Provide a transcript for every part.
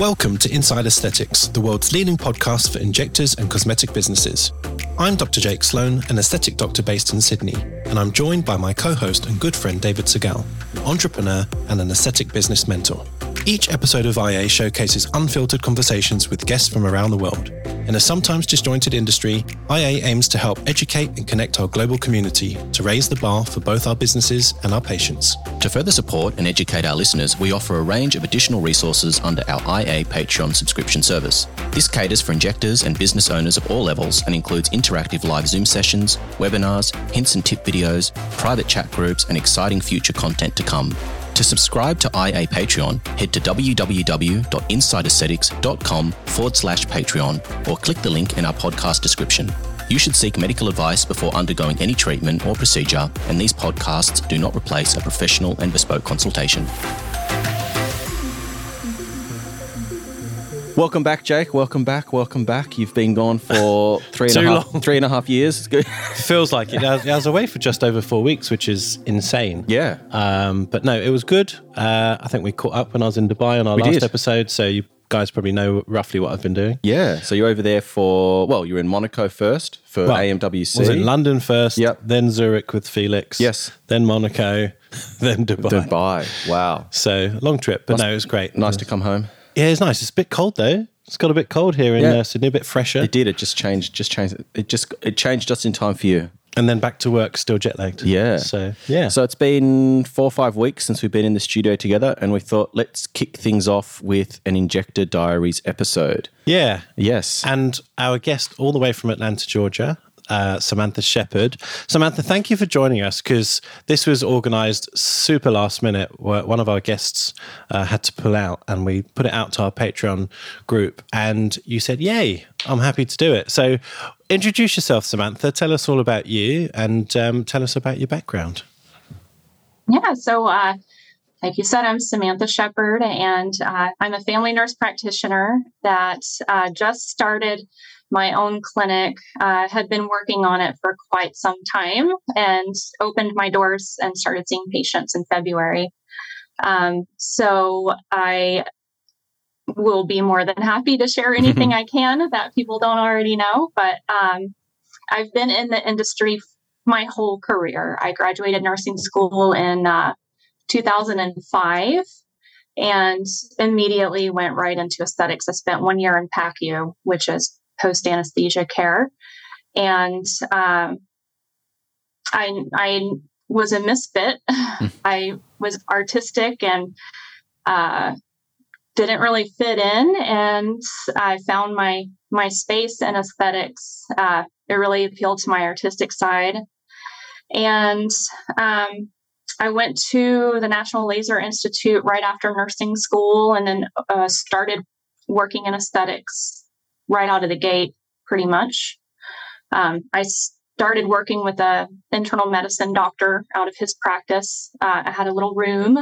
Welcome to Inside Aesthetics, the world's leading podcast for injectors and cosmetic businesses. I'm Dr. Jake Sloan, an aesthetic doctor based in Sydney, and I'm joined by my co host and good friend David Segal, an entrepreneur and an aesthetic business mentor. Each episode of IA showcases unfiltered conversations with guests from around the world. In a sometimes disjointed industry, IA aims to help educate and connect our global community to raise the bar for both our businesses and our patients. To further support and educate our listeners, we offer a range of additional resources under our IA Patreon subscription service. This caters for injectors and business owners of all levels and includes interactive live Zoom sessions, webinars, hints and tip videos, private chat groups, and exciting future content to come. To subscribe to IA Patreon, head to www.insideaesthetics.com forward slash Patreon or click the link in our podcast description. You should seek medical advice before undergoing any treatment or procedure, and these podcasts do not replace a professional and bespoke consultation. Welcome back, Jake. Welcome back. Welcome back. You've been gone for three and, a half, long. three and a half years. It's good. Feels like it. I was, I was away for just over four weeks, which is insane. Yeah. Um, but no, it was good. Uh, I think we caught up when I was in Dubai on our We last did. episode, so you guys probably know roughly what I've been doing. Yeah. So you're over there for, well, you're in Monaco first for Well, AMWC. Was in London first, Yep. then Zurich with Felix, Yes. then Monaco, then Dubai. Dubai. Wow. So long trip, but no, it was great. Nice to come home. Yeah, it's nice. It's a bit cold though. It's got a bit cold here in Yeah. uh, Sydney, a bit fresher, It did. It just changed. Just changed. It just it changed just in time for you. and then back to work, still jet lagged. Yeah. So yeah. So it's been four or five weeks since we've been in the studio together, and we thought let's kick things off with an Injector Diaries episode. yeah, Yes. and our guest all the way from Atlanta, Georgia, uh, Samantha Shepherd. Samantha, thank you for joining us because this was organized super last minute. One of our guests uh, had to pull out, and we put it out to our Patreon group. And you said, Yay, I'm happy to do it. So introduce yourself, Samantha. Tell us all about you and um, tell us about your background. Yeah, so uh, like you said, I'm Samantha Shepherd, and uh, I'm a family nurse practitioner that uh, just started my own clinic. Uh, had been working on it for quite some time, and opened my doors and started seeing patients in February. Um, so I will be more than happy to share anything I can that people don't already know. But um, I've been in the industry my whole career. I graduated nursing school in uh, 2005 and immediately went right into aesthetics. I spent one year in PACU, which is post anesthesia care. And um, I, I was a misfit. I was artistic and uh, didn't really fit in. And I found my my space in aesthetics. Uh, it really appealed to my artistic side. And um, I went to the National Laser Institute right after nursing school and then uh, started working in aesthetics right out of the gate, pretty much. Um, I started working with a internal medicine doctor out of his practice. Uh, I had a little room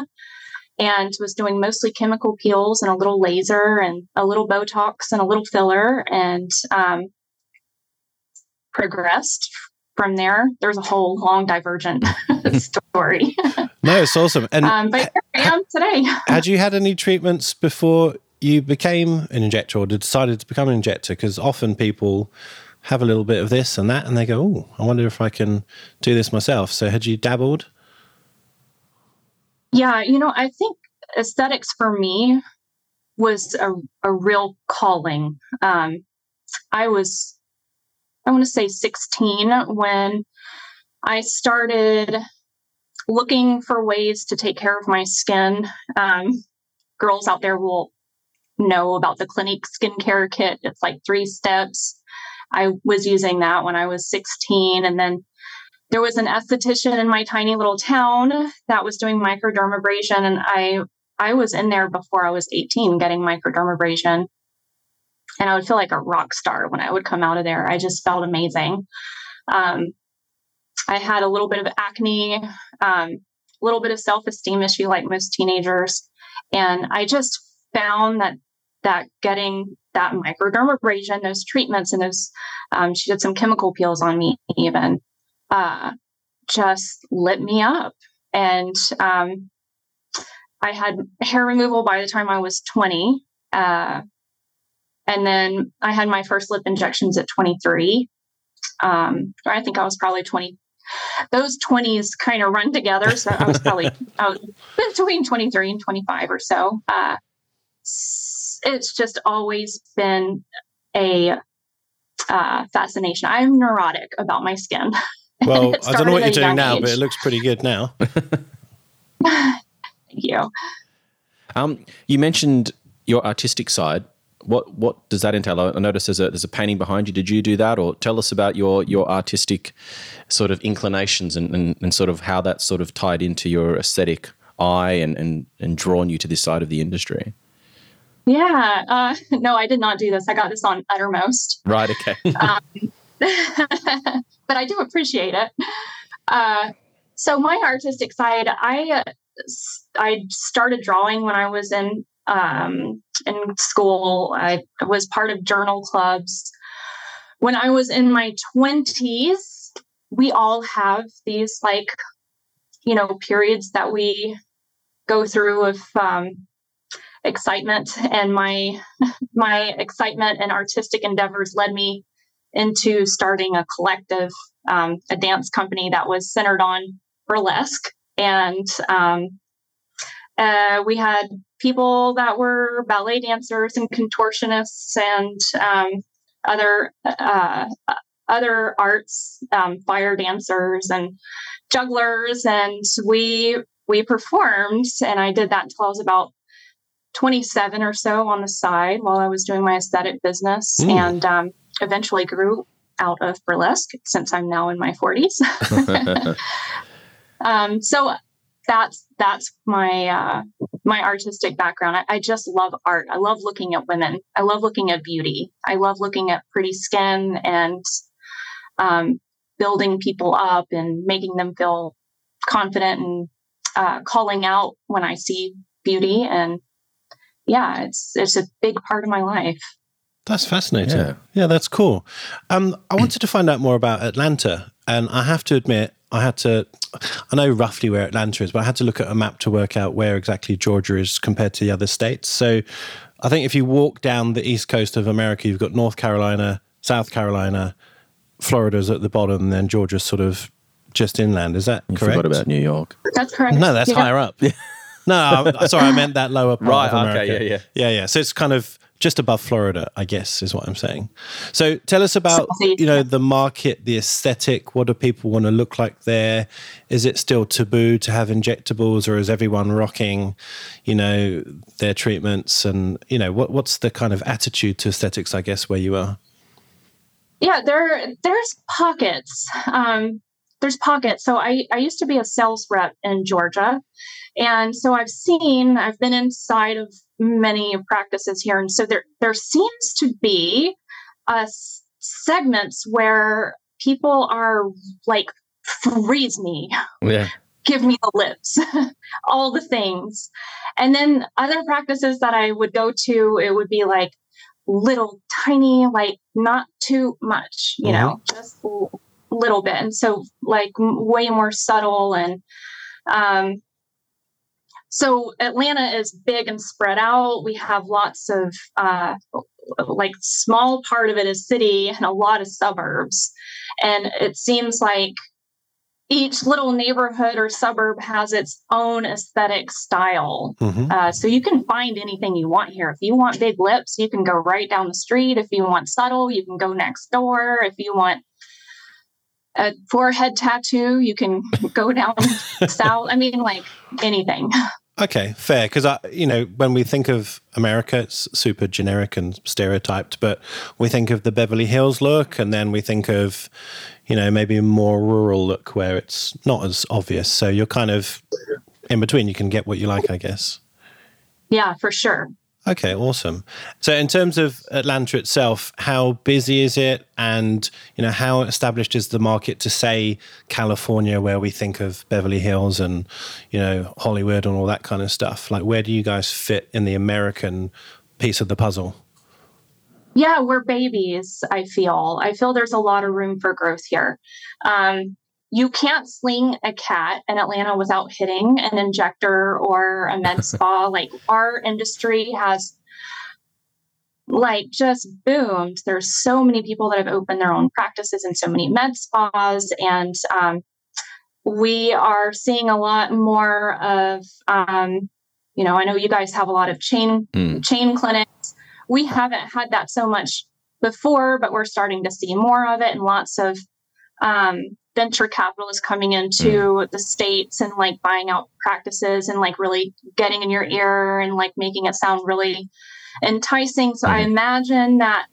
and was doing mostly chemical peels and a little laser and a little Botox and a little filler and um, progressed from there. There's a whole long divergent story. No, it's awesome. And um, but here I am today. had you had any treatments before you became an injector or decided to become an injector? Because often people have a little bit of this and that and they go, oh, I wonder if I can do this myself. So had you dabbled? Yeah, you know, I think aesthetics for me was a, a real calling. Um, I was, I want to say 16 when I started looking for ways to take care of my skin. Um, girls out there will know about the Clinique skincare kit. It's like three steps. I was using that when I was 16. And then there was an esthetician in my tiny little town that was doing microdermabrasion. And I, I was in there before I was 18 getting microdermabrasion. And I would feel like a rock star when I would come out of there. I just felt amazing. Um, I had a little bit of acne, um, a little bit of self esteem issue, like most teenagers. And I just found that that getting that microdermabrasion, those treatments, and those um, she did some chemical peels on me even, uh, just lit me up. And um, I had hair removal by the time I was 20. Uh, and then I had my first lip injections at 23. Um, I think I was probably 20. Those 20s kind of run together. So I was probably I was between 23 and 25 or so. Uh, it's just always been a uh, fascination. I'm neurotic about my skin. Well, I don't know what you're doing now, age. but it looks pretty good now. Thank you. Um, you mentioned your artistic side. What what does that entail? I notice there's a there's a painting behind you. Did you do that, or tell us about your your artistic sort of inclinations and, and, and sort of how that sort of tied into your aesthetic eye and, and and drawn you to this side of the industry? Yeah, uh, no, I did not do this. I got this on Uttermost. Right. Okay. um, but I do appreciate it. Uh, so my artistic side, I I started drawing when I was in um, in school. I was part of journal clubs. When I was in my twenties, we all have these like you know periods that we go through of um, excitement and my my excitement and artistic endeavors led me into starting a collective um, a dance company that was centered on burlesque. And um, uh, we had people that were ballet dancers and contortionists and um, other uh, other arts um, fire dancers and jugglers. And we we performed and i did that until i was about 27 or so on the side while I was doing my aesthetic business mm. and um, eventually grew out of burlesque since I'm now in my 40s. um, so that's that's my uh, my artistic background. I, I, just love art. I love looking at women. I love looking at beauty. I love looking at pretty skin and um, building people up and making them feel confident and uh, calling out when I see beauty and yeah, it's it's a big part of my life. That's fascinating. Yeah, yeah that's cool. Um, I wanted to find out more about Atlanta, and I have to admit, I had to. I know roughly where Atlanta is, but I had to look at a map to work out where exactly Georgia is compared to the other states. So, I think if you walk down the east coast of America, you've got North Carolina, South Carolina, Florida's at the bottom, and then Georgia's sort of just inland. Is that you correct? Forgot about New York. That's correct. No, that's yeah. higher up. No, I'm, sorry, I meant that lower part right, of America. Okay, yeah, yeah. Yeah, yeah. So it's kind of just above Florida, I guess, is what I'm saying. So tell us about, you know, the market, the aesthetic. What do people want to look like there? Is it still taboo to have injectables or is everyone rocking, you know, their treatments? And, you know, what, what's the kind of attitude to aesthetics, I guess, where you are? Yeah, there there's pockets. Um, there's pockets. So I, I used to be a sales rep in Georgia. And so I've seen, I've been inside of many practices here. And so there, there seems to be uh, segments where people are like, freeze me. Yeah. Give me the lips, all the things. And then other practices that I would go to, it would be like little tiny, like not too much, you mm-hmm. know, just a little bit. And so like way more subtle and um so Atlanta is big and spread out. We have lots of uh, like small part of it is city and a lot of suburbs, and it seems like each little neighborhood or suburb has its own aesthetic style. Mm-hmm. Uh, so you can find anything you want here. If you want big lips, you can go right down the street. If you want subtle, you can go next door. If you want a forehead tattoo, you can go down south. I mean, like anything. Okay, fair. Because I, you know, when we think of America, it's super generic and stereotyped. But we think of the Beverly Hills look, and then we think of, you know, maybe a more rural look where it's not as obvious. So you're kind of in between. You can get what you like, I guess. Yeah, for sure. Okay, awesome. So, in terms of Atlanta itself, how busy is it, and you know how established is the market to say California, where we think of Beverly Hills and you know Hollywood and all that kind of stuff? Like, where do you guys fit in the American piece of the puzzle? Yeah, we're babies. I feel. I feel there's a lot of room for growth here. Um, you can't sling a cat in Atlanta without hitting an injector or a med spa. like our industry has like just boomed. There's so many people that have opened their own practices and so many med spas. And um, we are seeing a lot more of, um, you know, I know you guys have a lot of chain mm. chain clinics. We haven't had that so much before, but we're starting to see more of it and lots of um, venture capital is coming into mm. the states and like buying out practices and like really getting in your ear and like making it sound really enticing. So. I imagine that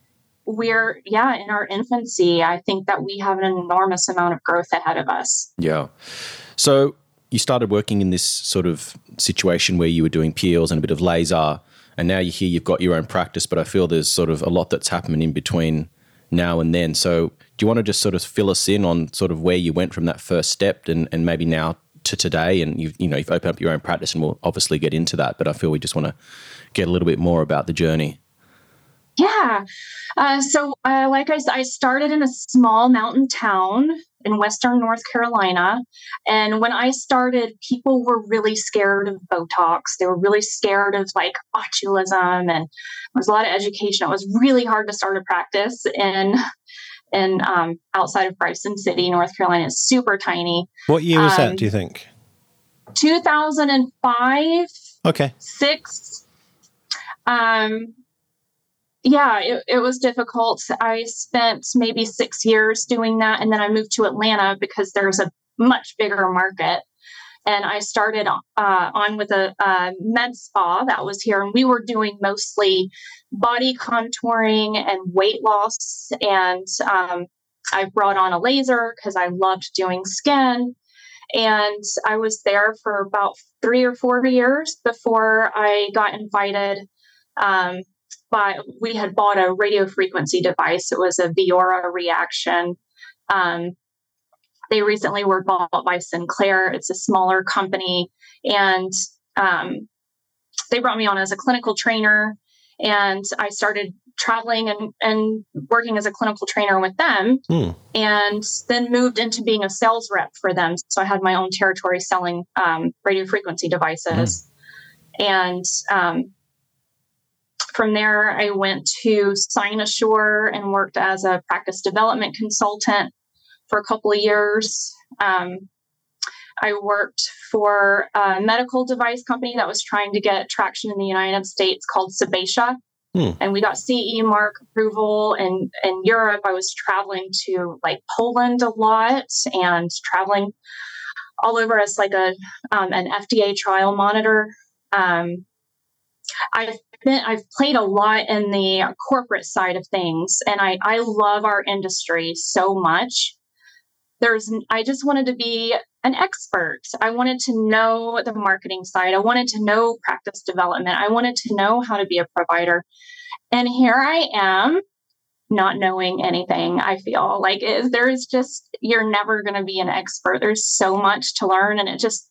we're yeah in our infancy. I think that we have an enormous amount of growth ahead of us. Yeah. So you started working in this sort of situation where you were doing peels and a bit of laser and now you hear you've got your own practice but i feel there's sort of a lot that's happening in between now and then so do you want to just sort of fill us in on sort of where you went from that first step and, and maybe now to today? And you've you know you've opened up your own practice and we'll obviously get into that but i feel we just want to get a little bit more about the journey. Yeah. Uh, so uh, like I, said, I started in a small mountain town in western north carolina and when i started people were really scared of botox. They were really scared of like botulism and there was a lot of education. It was really hard to start a practice in in um, outside of Bryson City, North Carolina. It's super tiny. What year was um, that? Do you think? 2005. Okay. Six. Um, yeah, it, it was difficult. I spent maybe six years doing that, and then I moved to Atlanta because there's a much bigger market and I started uh, on with a, a, med spa that was here, and we were doing mostly body contouring and weight loss. And um, I brought on a laser because I loved doing skin. And I was there for about three or four years before I got invited. Um, by we had bought a radio frequency device. It was a Viora reaction. Um, they recently were bought by Sinclair. It's a smaller company. And um, they brought me on as a clinical trainer. And I started traveling and, and working as a clinical trainer with them. Hmm. And then moved into being a sales rep for them. So I had my own territory selling um, radio frequency devices. Hmm. And um, from there, I went to Cynosure and worked as a practice development consultant for a couple of years. Um, I worked for a medical device company that was trying to get traction in the United States called Sebacia. Hmm. And we got CE mark approval. And in Europe, I was traveling to like Poland a lot and traveling all over as like a um, an FDA trial monitor. Um, I've been I've played a lot in the corporate side of things, and I I love our industry so much there's i just wanted to be an expert. I wanted to know the marketing side. I wanted to know practice development. I wanted to know how to be a provider. And here i am not knowing anything i feel. Like eh, is there's just you're never going to be an expert. There's so much to learn and it just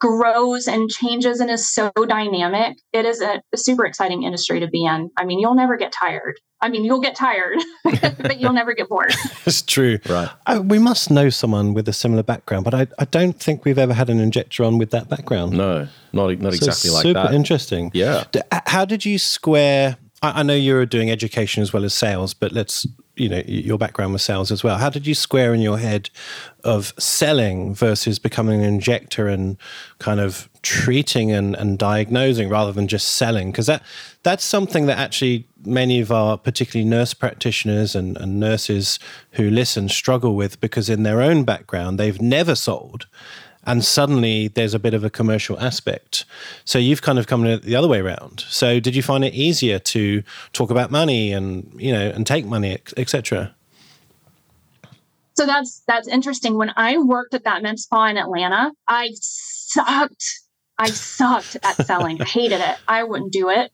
grows and changes and is so dynamic. It is a, a, super exciting industry to be in. I mean, you'll never get tired. I mean, you'll get tired, but you'll never get bored. it's true. Right. I, we must know someone with a similar background, but I, I don't think we've ever had an injector on with that background. No, not, not so exactly like super that. Super interesting. Yeah. How did you square? I, I know you're doing education as well as sales, but let's you know your background was sales as well. How did you square in your head of selling versus becoming an injector and kind of treating and, and diagnosing rather than just selling? Because that that's something that actually many of our particularly nurse practitioners and, and nurses who listen struggle with because in their own background they've never sold and suddenly there's a bit of a commercial aspect. So you've kind of come the other way around. So did you find it easier to talk about money and you know and take money, etc.? So that's that's interesting. When I worked at that med spa in Atlanta, I sucked. I sucked at selling. I hated it. I wouldn't do it.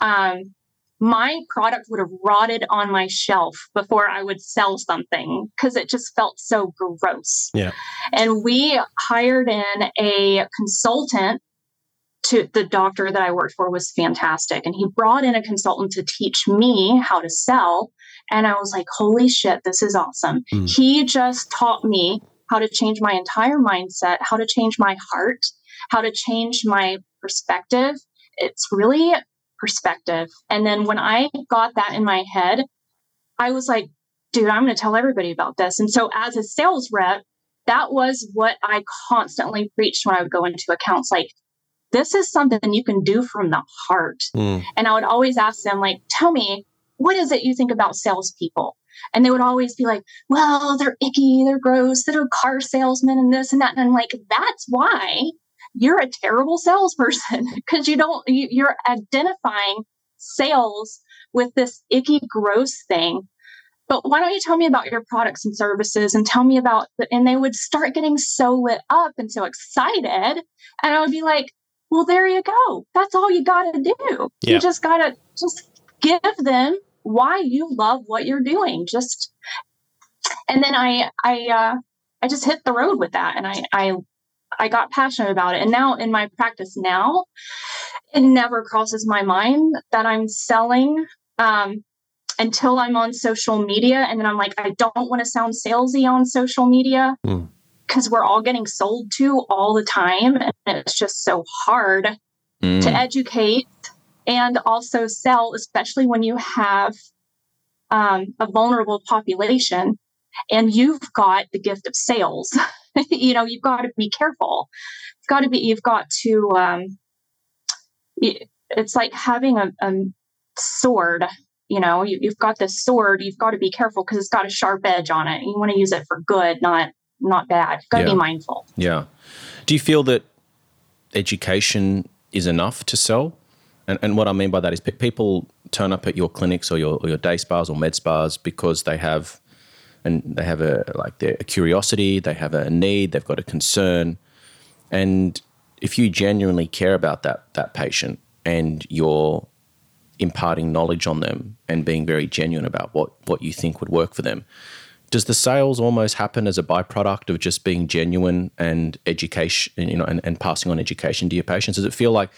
Um, my product would have rotted on my shelf before I would sell something because it just felt so gross. Yeah. And we hired in a consultant to the doctor that I worked for was fantastic. And he brought in a consultant to teach me how to sell. And I was like, holy shit, this is awesome. Mm. He just taught me how to change my entire mindset, how to change my heart, how to change my perspective. It's really perspective. And then when I got that in my head, I was like, dude, I'm going to tell everybody about this. And so as a sales rep, that was what I constantly preached when I would go into accounts like, this is something you can do from the heart. Mm. And I would always ask them, like, tell me, what is it you think about salespeople? And they would always be like, well, they're icky, they're gross, they're car salesmen and this and that. And I'm like, that's why you're a terrible salesperson because you don't, you're identifying sales with this icky, gross thing. But why don't you tell me about your products and services and tell me about the, and they would start getting so lit up and so excited. And I would be like, well, there you go. That's all you got to do. Yeah. You just got to just give them why you love what you're doing. Just, and then I, I, uh, I just hit the road with that and I, I, I got passionate about it. And now in my practice now, it never crosses my mind that I'm selling um, until I'm on social media. And then I'm like, I don't want to sound salesy on social media because mm. we're all getting sold to all the time. And it's just so hard mm. to educate and also sell, especially when you have um, a vulnerable population and you've got the gift of sales. you know, you've got to be careful. You've got to be, you've got to, um, it's like having a, a sword. You know, you, have got this sword, you've got to be careful because it's got a sharp edge on it. You want to use it for good, not not bad. You've got to yeah. be mindful. Yeah. Do you feel that education is enough to sell? And, and what I mean by that is people turn up at your clinics or your, or your day spas or med spas because they have and they have a like a curiosity, they have a need, they've got a concern, and if you genuinely care about that that patient and you're imparting knowledge on them and being very genuine about what what you think would work for them, does the sales almost happen as a byproduct of just being genuine and education, you know, and, and passing on education to your patients? Does it feel like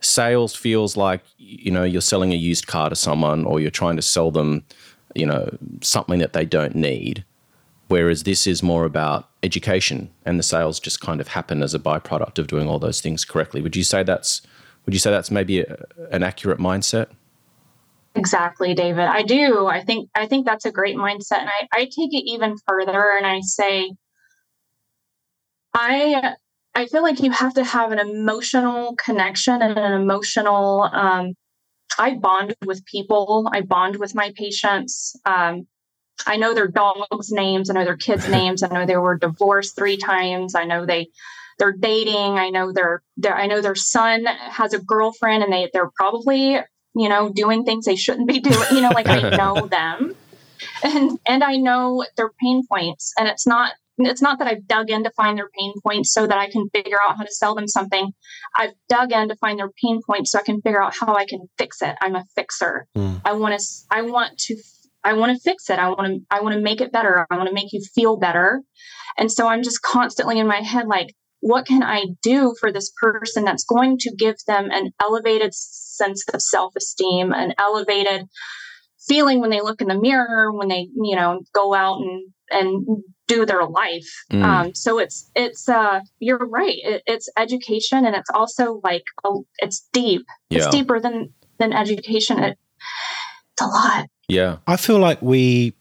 sales feels like you know you're selling a used car to someone or you're trying to sell them you know something that they don't need whereas this is more about education and the sales just kind of happen as a byproduct of doing all those things correctly. Would you say that's would you say that's maybe a, an accurate mindset? Exactly david. I do. I think i think that's a great mindset and i, I take it even further and i say i I feel like you have to have an emotional connection and an emotional. Um, I bond with people. I bond with my patients. Um, I know their dogs' names. I know their kids' names. I know they were divorced three times. I know they they're dating. I know their, their I know their son has a girlfriend, and they they're probably you know doing things they shouldn't be doing. You know, like I know them, and and I know their pain points. And it's not it's not that I've dug in to find their pain points so that I can figure out how to sell them something. I've dug in to find their pain points so I can figure out how I can fix it. I'm a fixer. Mm. I want to I want to I want to fix it. I want to I want to make it better. I want to make you feel better. And so I'm just constantly in my head like what can I do for this person that's going to give them an elevated sense of self-esteem, an elevated feeling when they look in the mirror, when they, you know, go out and and do their life. Mm. Um, so it's it's uh, you're right. It, it's education, and it's also like a, it's deep. Yeah. It's deeper than than education. It, it's a lot. Yeah, I feel like we.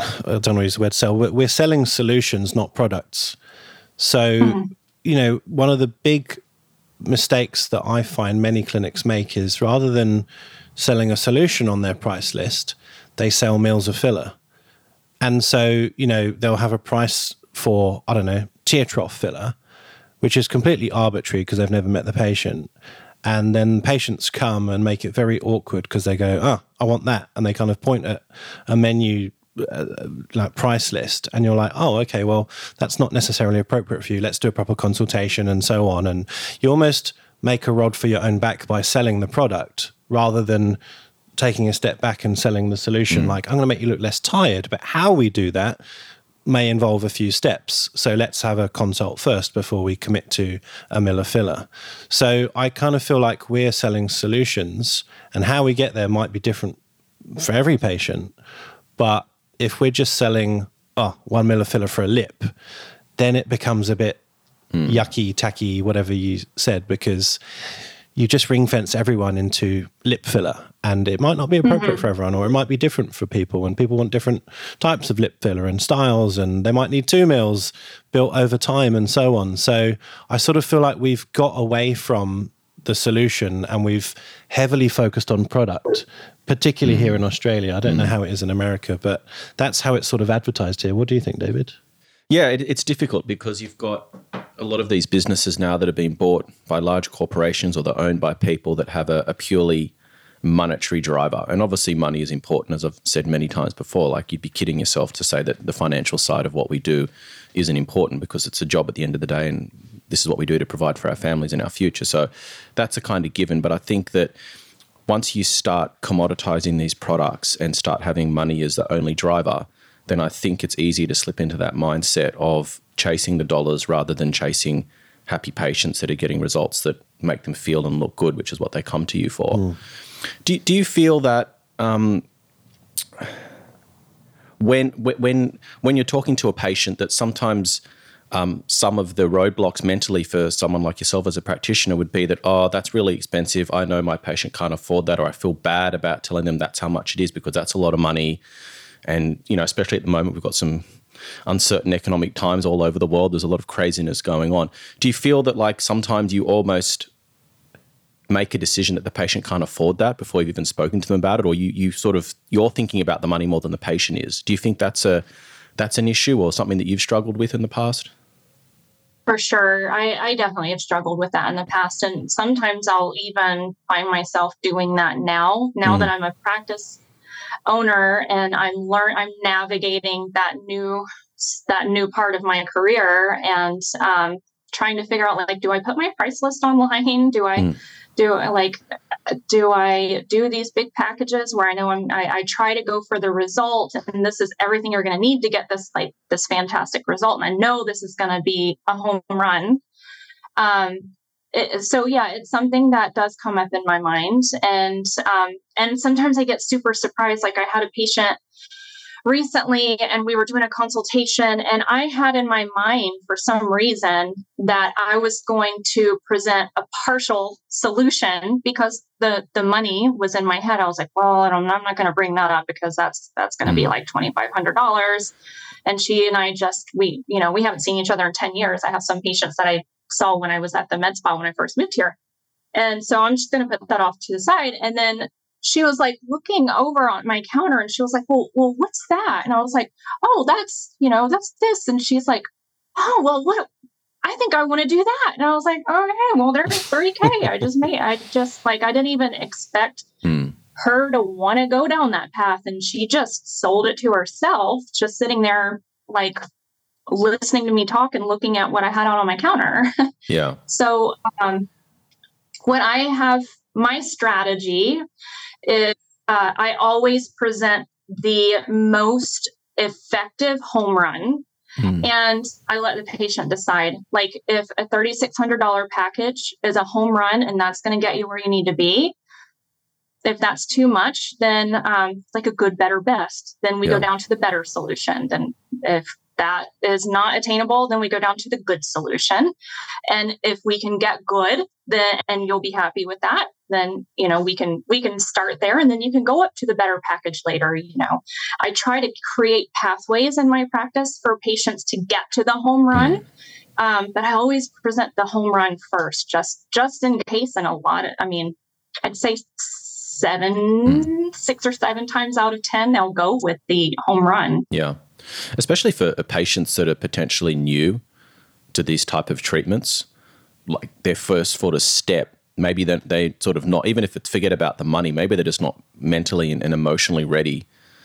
I don't know use the word sell. We're selling solutions, not products. So, mm. you know, one of the big mistakes that I find many clinics make is rather than selling a solution on their price list, they sell mils of filler. And so, you know, they'll have a price for, I don't know, tear trough filler, which is completely arbitrary because they've never met the patient. And then patients come and make it very awkward because they go, oh, I want that. And they kind of point at a menu uh, like price list and you're like oh okay well that's not necessarily appropriate for you let's do a proper consultation and so on and you almost make a rod for your own back by selling the product rather than taking a step back and selling the solution. Mm. Like, I'm going to make you look less tired, but how we do that may involve a few steps. So let's have a consult first before we commit to a Miller filler. So I kind of feel like we're selling solutions, and how we get there might be different for every patient. But if we're just selling oh, one Miller filler for a lip, then it becomes a bit mm. yucky, tacky, whatever you said, because you just ring fence everyone into lip filler and it might not be appropriate mm-hmm. for everyone or it might be different for people and people want different types of lip filler and styles and they might need two mils built over time and so on so i sort of feel like we've got away from the solution and we've heavily focused on product particularly mm. here in australia i don't mm. know how it is in america but that's how it's sort of advertised here what do you think david yeah it, it's difficult because you've got a lot of these businesses now that have been bought by large corporations or they're owned by people that have a, a purely monetary driver. And obviously, money is important, as I've said many times before. Like, you'd be kidding yourself to say that the financial side of what we do isn't important because it's a job at the end of the day. And this is what we do to provide for our families and our future. So that's a kind of given. But I think that once you start commoditizing these products and start having money as the only driver, then I think it's easy to slip into that mindset of chasing the dollars rather than chasing happy patients that are getting results that make them feel and look good, which is what they come to you for. Mm. Do, do you feel that um, when when when you're talking to a patient that sometimes um, some of the roadblocks mentally for someone like yourself as a practitioner would be that oh that's really expensive I know my patient can't afford that or I feel bad about telling them that's how much it is because that's a lot of money and you know especially at the moment we've got some uncertain economic times all over the world. There's a lot of craziness going on. Do you feel that like sometimes you almost make a decision that the patient can't afford that before you've even spoken to them about it, or you you sort of you're thinking about the money more than the patient is? Do you think that's a that's an issue or something that you've struggled with in the past? For sure. I, I, definitely have struggled with that in the past. And sometimes I'll even find myself doing that now, now mm. that I'm a practice owner and I'm learn I'm navigating that new that new part of my career and um, trying to figure out like do I put my price list online? Do I mm. do like do I do these big packages where I know I'm I, I try to go for the result and this is everything you're gonna need to get this like this fantastic result and I know this is gonna be a home run. Um, it, so yeah, it's something that does come up in my mind, and um, and sometimes I get super surprised. Like I had a patient recently, and we were doing a consultation, and I had in my mind for some reason that I was going to present a partial solution because the the money was in my head. I was like, well, I'm not going to bring that up because that's that's going to be mm-hmm. like twenty five hundred dollars. And she and I just we you know we haven't seen each other in ten years. I have some patients that I saw when I was at the med spa when I first moved here. And so I'm just going to put that off to the side. And then she was like looking over on my counter and she was like, well, well, what's that? And I was like, oh, that's, you know, that's this. And she's like, oh, well, what, I think I want to do that. And I was like, okay, well, there's 3K. I just made, I just like, I didn't even expect mm. her to want to go down that path. And she just sold it to herself, just sitting there like listening to me talk and looking at what I had out on my counter. Yeah. so um, when I have my strategy is uh, I always present the most effective home run. Mm. And I let the patient decide. Like, if a $3,600 package is a home run and that's going to get you where you need to be, if that's too much, then um, like a good, better, best. Then we yeah. go down to the better solution. Then if that is not attainable, then we go down to the good solution. And if we can get good, then and you'll be happy with that, then you know we can we can start there and then you can go up to the better package later. You know, I try to create pathways in my practice for patients to get to the home run. Mm-hmm. Um, but I always present the home run first, just just in case. And a lot of, I mean, I'd say seven, mm. six or seven times out of ten, they'll go with the home run. Yeah especially for uh, patients that are potentially new to these type of treatments, like their first sort of step. Maybe they, they sort of not, even if it's forget about the money, maybe they're just not mentally and, emotionally ready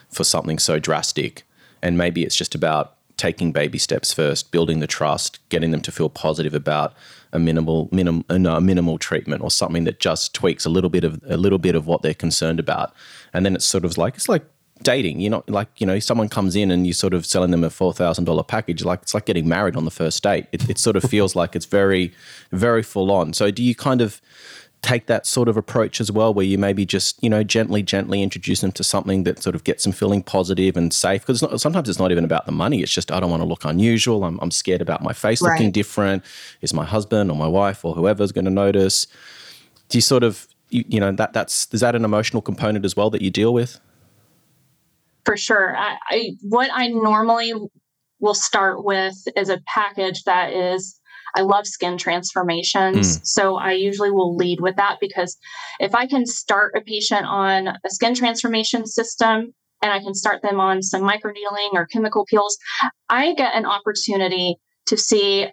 for something so drastic. And maybe it's just about taking baby steps first, building the trust, getting them to feel positive about a minimal minim, uh, no, a minimal treatment or something that just tweaks a little bit of a little bit of what they're concerned about. And then it's sort of like it's like dating. You're not like, you know, someone comes in and you're sort of selling them a $4,000 package. Like it's like getting married on the first date. It, it sort of feels like it's very, very full on. So do you kind of take that sort of approach as well, where you maybe just, you know, gently, gently introduce them to something that sort of gets them feeling positive and safe? Because sometimes it's not even about the money. It's just, I don't want to look unusual. I'm, I'm scared about my face right. looking different. Is my husband or my wife or whoever's going to notice? do you sort of you, you know that that's is that an emotional component as well that you deal with? For sure. I, I what I normally will start with is a package that is I love skin transformations. Mm. So I usually will lead with that because if I can start a patient on a skin transformation system and I can start them on some microneedling or chemical peels, I get an opportunity to see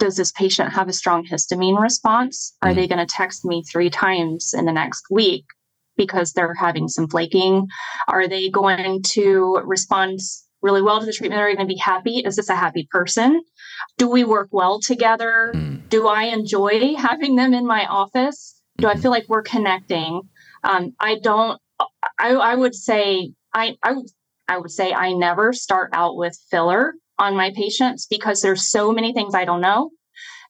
does this patient have a strong histamine response? Are mm. they going to text me three times in the next week because they're having some flaking? Are they going to respond really well to the treatment? Are they going to be happy? Is this a happy person? Do we work well together? Mm. Do I enjoy having them in my office? Do mm-hmm. I feel like we're connecting? Um, I don't. I, I would say I I I would say I never start out with filler on my patients because there's so many things I don't know.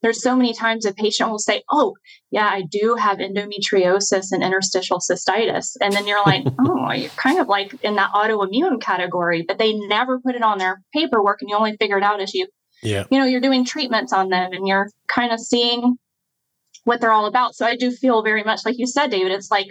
There's so many times a patient will say, "Oh, yeah, I do have endometriosis and interstitial cystitis," and then you're like, "Oh, you're kind of like in that autoimmune category," but they never put it on their paperwork, and you only figure it out as you, yeah, you know, you're doing treatments on them, and you're kind of seeing what they're all about. So I do feel very much like you said, David. It's like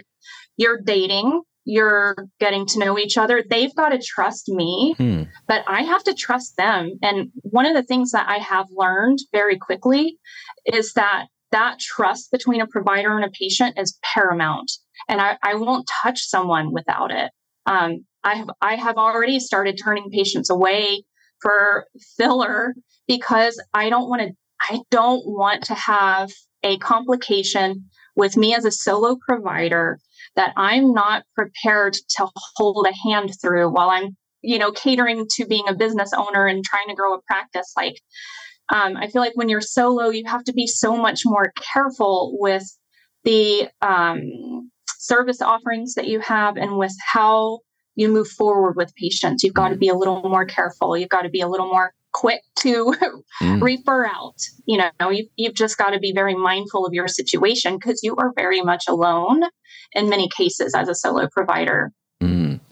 you're dating you're getting to know each other. They've got to trust me, hmm. but I have to trust them. And one of the things that I have learned very quickly is that that trust between a provider and a patient is paramount. And I, I won't touch someone without it. Um, I have I have already started turning patients away for filler because I don't want to I don't want to have a complication with me as a solo provider that I'm not prepared to hold a hand through while I'm, you know, catering to being a business owner and trying to grow a practice. Like, um, I feel like when you're solo, you have to be so much more careful with the um, service offerings that you have and with how you move forward with patients. You've got to be a little more careful. You've got to be a little more quick to mm. refer out. You know, you, you've just got to be very mindful of your situation because you are very much alone in many cases as a solo provider.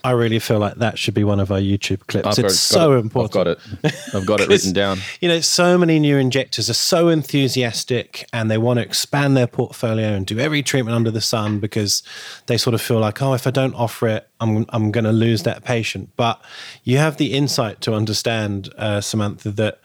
I really feel like that should be one of our YouTube clips. I've it's so it. important. I've got it. I've got it written down. You know, so many new injectors are so enthusiastic and they want to expand their portfolio and do every treatment under the sun because they sort of feel like, oh, if I don't offer it, I'm I'm going to lose that patient. But you have the insight to understand, uh, Samantha, that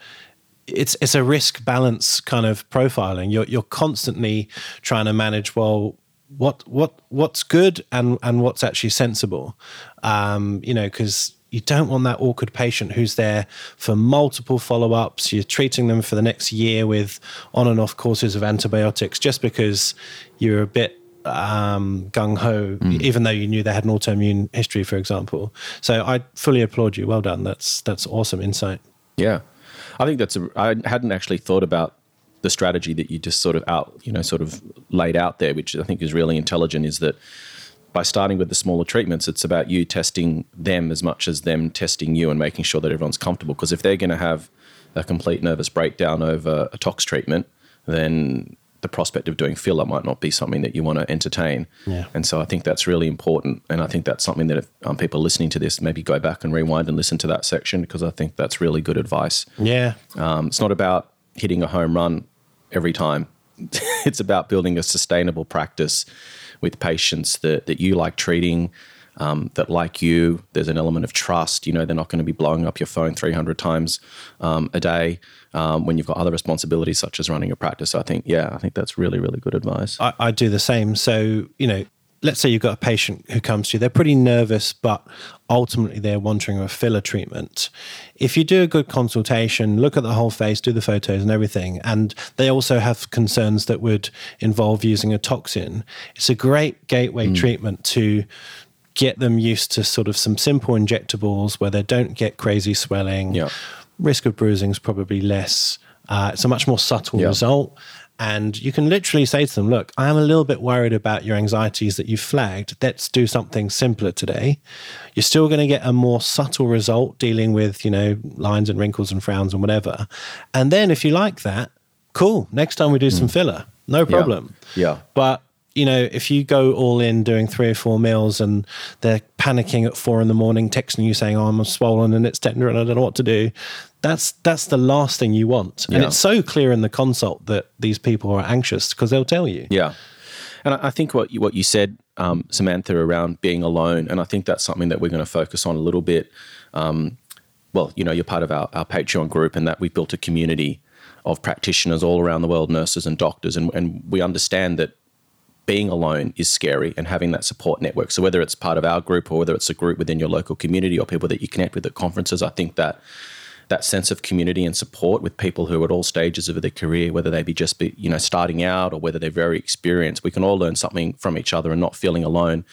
it's it's a risk balance kind of profiling. You're you're constantly trying to manage well what what what's good and and what's actually sensible. Um, you know because you don't want that awkward patient who's there for multiple follow-ups. You're treating them for the next year with on and off courses of antibiotics just because you're a bit um, gung-ho mm. even though you knew they had an autoimmune history for example. So i fully applaud you. Well done. That's that's awesome insight. Yeah. I think that's a i hadn't actually thought about the strategy that you just sort of out, you know, sort of laid out there, which I think is really intelligent, is that by starting with the smaller treatments, it's about you testing them as much as them testing you and making sure that everyone's comfortable. Because if they're going to have a complete nervous breakdown over a tox treatment, then the prospect of doing filler might not be something that you want to entertain. Yeah. And so I think that's really important. And I think that's something that if um, people listening to this, maybe go back and rewind and listen to that section because I think that's really good advice. Yeah. Um, it's not about hitting a home run every time. it's about building a sustainable practice with patients that, that you like treating, um, that like you, there's an element of trust. You know, they're not going to be blowing up your phone 300 times um, a day um, when you've got other responsibilities such as running a practice. I think, yeah, I think that's really, really good advice. I, I do the same. So, you know, let's say you've got a patient who comes to you, they're pretty nervous, but ultimately they're wanting a filler treatment. If you do a good consultation, look at the whole face, do the photos and everything, and they also have concerns that would involve using a toxin, it's a great gateway mm. treatment to get them used to sort of some simple injectables where they don't get crazy swelling. Yeah. Risk of bruising is probably less. Uh, it's a much more subtle result. And you can literally say to them, look, I am a little bit worried about your anxieties that you flagged. Let's do something simpler today. You're still going to get a more subtle result dealing with, you know, lines and wrinkles and frowns and whatever. And then if you like that, cool. Next time we do mm. some filler, no problem. Yeah. yeah. But you know, if you go all in doing three or four mils and they're panicking at four in the morning, texting you saying, "Oh, I'm swollen and it's tender and I don't know what to do," that's that's the last thing you want. Yeah. And it's so clear in the consult that these people are anxious because they'll tell you. Yeah. And I think what you, what you said, um, Samantha, around being alone, and I think that's something that we're going to focus on a little bit. Um, well, you know, you're part of our, our Patreon group, and that we've built a community of practitioners all around the world, nurses and doctors, and, and we understand that being alone is scary and having that support network. So whether it's part of our group or whether it's a group within your local community or people that you connect with at conferences, I think that that sense of community and support with people who are at all stages of their career, whether they be just be, you know starting out or whether they're very experienced, we can all learn something from each other and not feeling alone.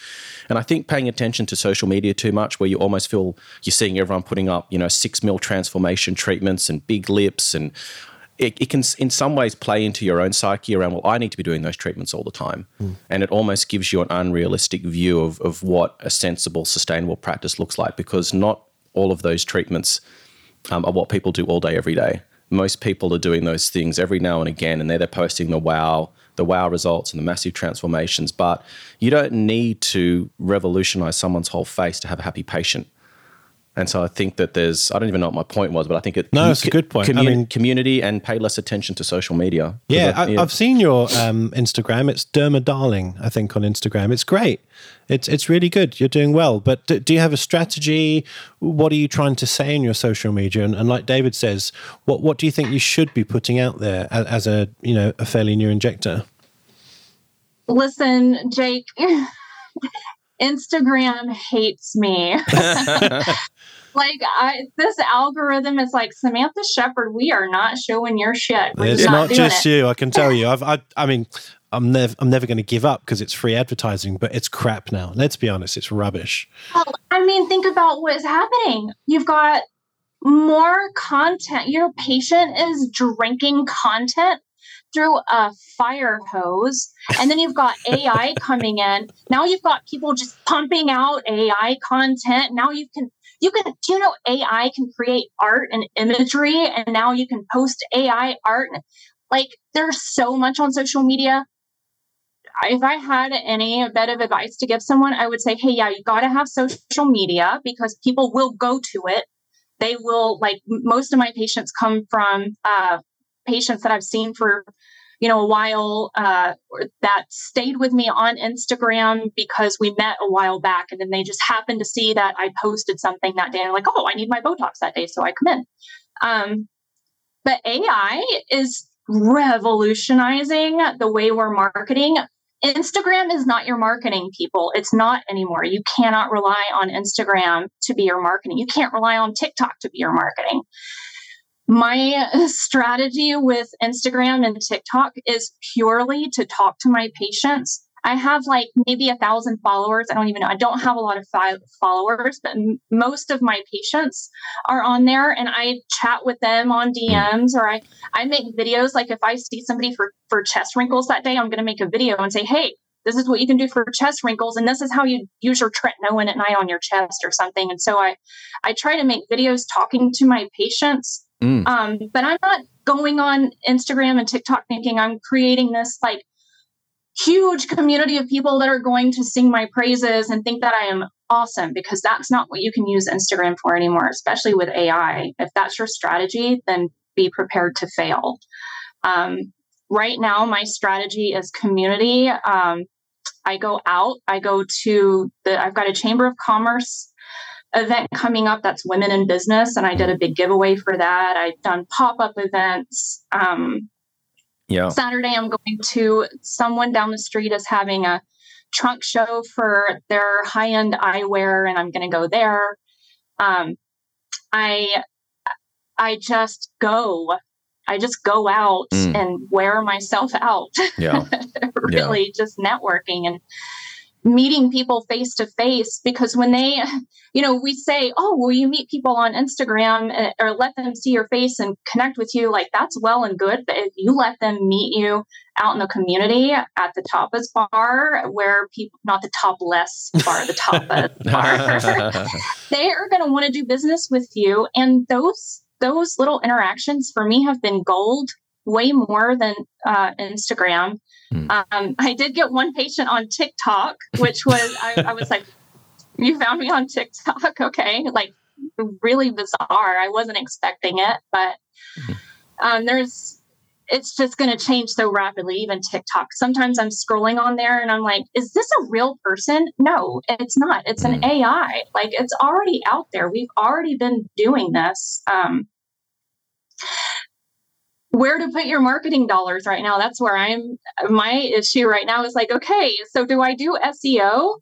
And I think paying attention to social media too much, where you almost feel you're seeing everyone putting up you know six mil transformation treatments and big lips and it, it, can in some ways play into your own psyche around well i need to be doing those treatments all the time mm. and it almost gives you an unrealistic view of, of what a sensible sustainable practice looks like because not all of those treatments um, are what people do all day every day. Most people are doing those things every now and again and they're, they're posting the wow the wow results and the massive transformations but you don't need to revolutionize someone's whole face to have a happy patient and so I think that there's, I don't even know what my point was, but I think it. No, it's a good point. Commun- I mean, community and pay less attention to social media. Yeah, I, have seen your um, Instagram. It's Derma Darling, I think, on Instagram. It's great. It's it's really good. You're doing well. But do, do you have a strategy? What are you trying to say in your social media? And, and, like David says, what what do you think you should be putting out there as, as a you know a fairly new injector? Listen, Jake. Instagram hates me. like I this algorithm is like Samantha Shepherd, we are not showing your shit. We're it's not, not just it. you, I can tell you. I've I, I mean I'm never I'm never going to give up because it's free advertising, but it's crap now. Let's be honest, it's rubbish. Well, I mean, think about what is happening. You've got more content. Your patient is drinking content through a fire hose. And then you've got AI coming in. Now you've got people just pumping out AI content. Now you can you can do you know AI can create art and imagery and now you can post AI art. Like there's so much on social media. If I had any bit of advice to give someone, I would say, hey, yeah, you got to have social media because people will go to it. They will, like, most of my patients come from uh, patients that I've seen for you know a while uh, that stayed with me on Instagram because we met a while back, and then they just happened to see that I posted something that day, and like, oh, I need my Botox that day, so I come in. Um, but AI is revolutionizing the way we're marketing. Instagram is not your marketing, people. It's not anymore. You cannot rely on Instagram to be your marketing. You can't rely on TikTok to be your marketing my strategy with Instagram and TikTok is purely to talk to my patients. I have like maybe a thousand followers. I don't even know. I don't have a lot of fi- followers, but m- most of my patients are on there and I chat with them on DMs or I, I make videos. Like if I see somebody for, for chest wrinkles that day, I'm going to make a video and say, Hey, this is what you can do for chest wrinkles. And this is how you use your tretinoin at night on your chest or something. And so I, I try to make videos talking to my patients Mm. Um, but I'm not going on Instagram and TikTok thinking I'm creating this like huge community of people that are going to sing my praises and think that I am awesome because that's not what you can use Instagram for anymore, especially with AI. If that's your strategy, then be prepared to fail. Um, right now, my strategy is community. Um, I go out, I go to the, I've got a Chamber of Commerce event coming up that's women in business and i did a big giveaway for that. I've done pop-up events. Um, yeah. Saturday i'm going to someone down the street is having a trunk show for their high-end eyewear and i'm going to go there. Um, i i just go i just go out mm. and wear myself out. Yeah. Really yeah. just networking and meeting people face to face because when they you know we say oh will you meet people on instagram eh, or let them see your face and connect with you? Like that's well and good but if you let them meet you out in the community at the tapas bar where people not the topless bar the tapas bar they are going to want to do business with you and those those little interactions for me have been gold way more than uh, instagram Mm. Um, I did get one patient on TikTok, which was, I, I was like, you found me on TikTok. Okay. Like really bizarre. I wasn't expecting it, but mm-hmm. um, there's, it's just going to change so rapidly, even TikTok. Sometimes I'm scrolling on there and I'm like, is this a real person? No, it's not. It's an mm. AI. Like it's already out there. We've already been doing this. Um, where to put your marketing dollars right now? That's where I'm. My issue right now is like, okay, so do I do SEO?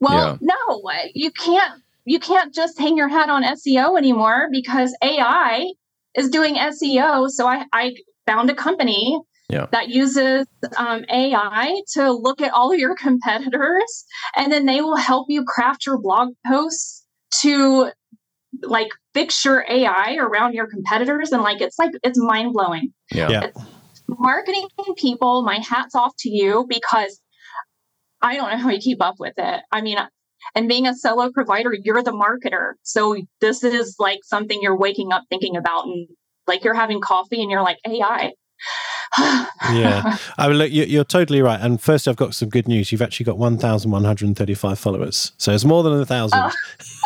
Well, yeah. no, you can't. You can't just hang your hat on SEO anymore because AI is doing SEO. So I, I found a company yeah. that uses um, AI to look at all your competitors, and then they will help you craft your blog posts to like fix your AI around your competitors. And like it's like it's mind blowing. Yeah. yeah. Marketing people, my hat's off to you because I don't know how you keep up with it. I mean, and being a solo provider, you're the marketer. So this is like something you're waking up thinking about and like you're having coffee and you're like AI. Yeah, I mean, look, you're totally right. And first, I've got some good news. You've actually got 1,135 followers, so it's more than a thousand.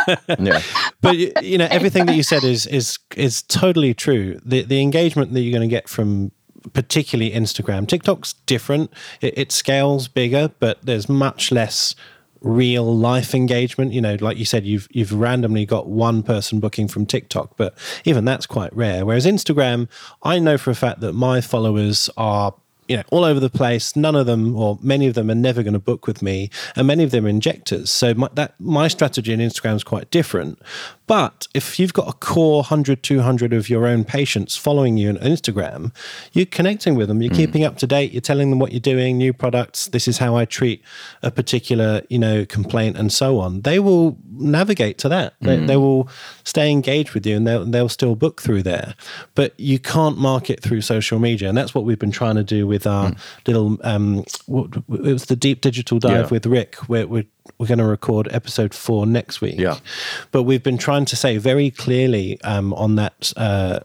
Oh. yeah, but you know, everything that you said is is is totally true. The the engagement that you're going to get from particularly Instagram, TikTok's different. It, it scales bigger, but there's much less real life engagement. You know, like you said, you've you've randomly got one person booking from TikTok, but even that's quite rare. Whereas Instagram, I know for a fact that my followers are you know all over the place none of them or many of them are never going to book with me and many of them are injectors so my, that my strategy in instagram is quite different but if you've got a core 100, 200 of your own patients following you on Instagram, you're connecting with them, you're mm. keeping up to date, you're telling them what you're doing, new products, this is how I treat a particular, you know, complaint and so on. They will navigate to that. They, mm. they will stay engaged with you and they'll, they'll still book through there. But you can't market through social media. And that's what we've been trying to do with our mm. little, um, it was the deep digital dive yeah. with Rick, where we're we're going to record episode four next week. Yeah. But we've been trying to say very clearly um, on that uh,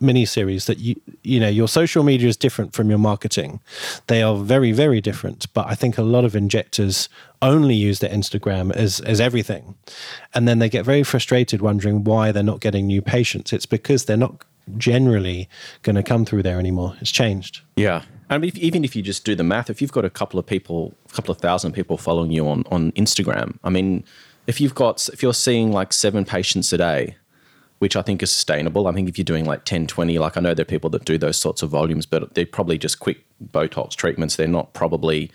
mini series that you you know your social media is different from your marketing. They are very very different. But I think a lot of injectors only use their Instagram as as everything, and then they get very frustrated wondering why they're not getting new patients. It's because they're not generally going to come through there anymore. It's changed. Yeah. I mean, if, even if you just do the math, if you've got a couple of people, a couple of thousand people following you on, on Instagram, I mean, if you've got, if you're seeing like seven patients a day, which I think is sustainable. I think if you're doing like 10, 20, like I know there are people that do those sorts of volumes, but they're probably just quick Botox treatments. They're not probably,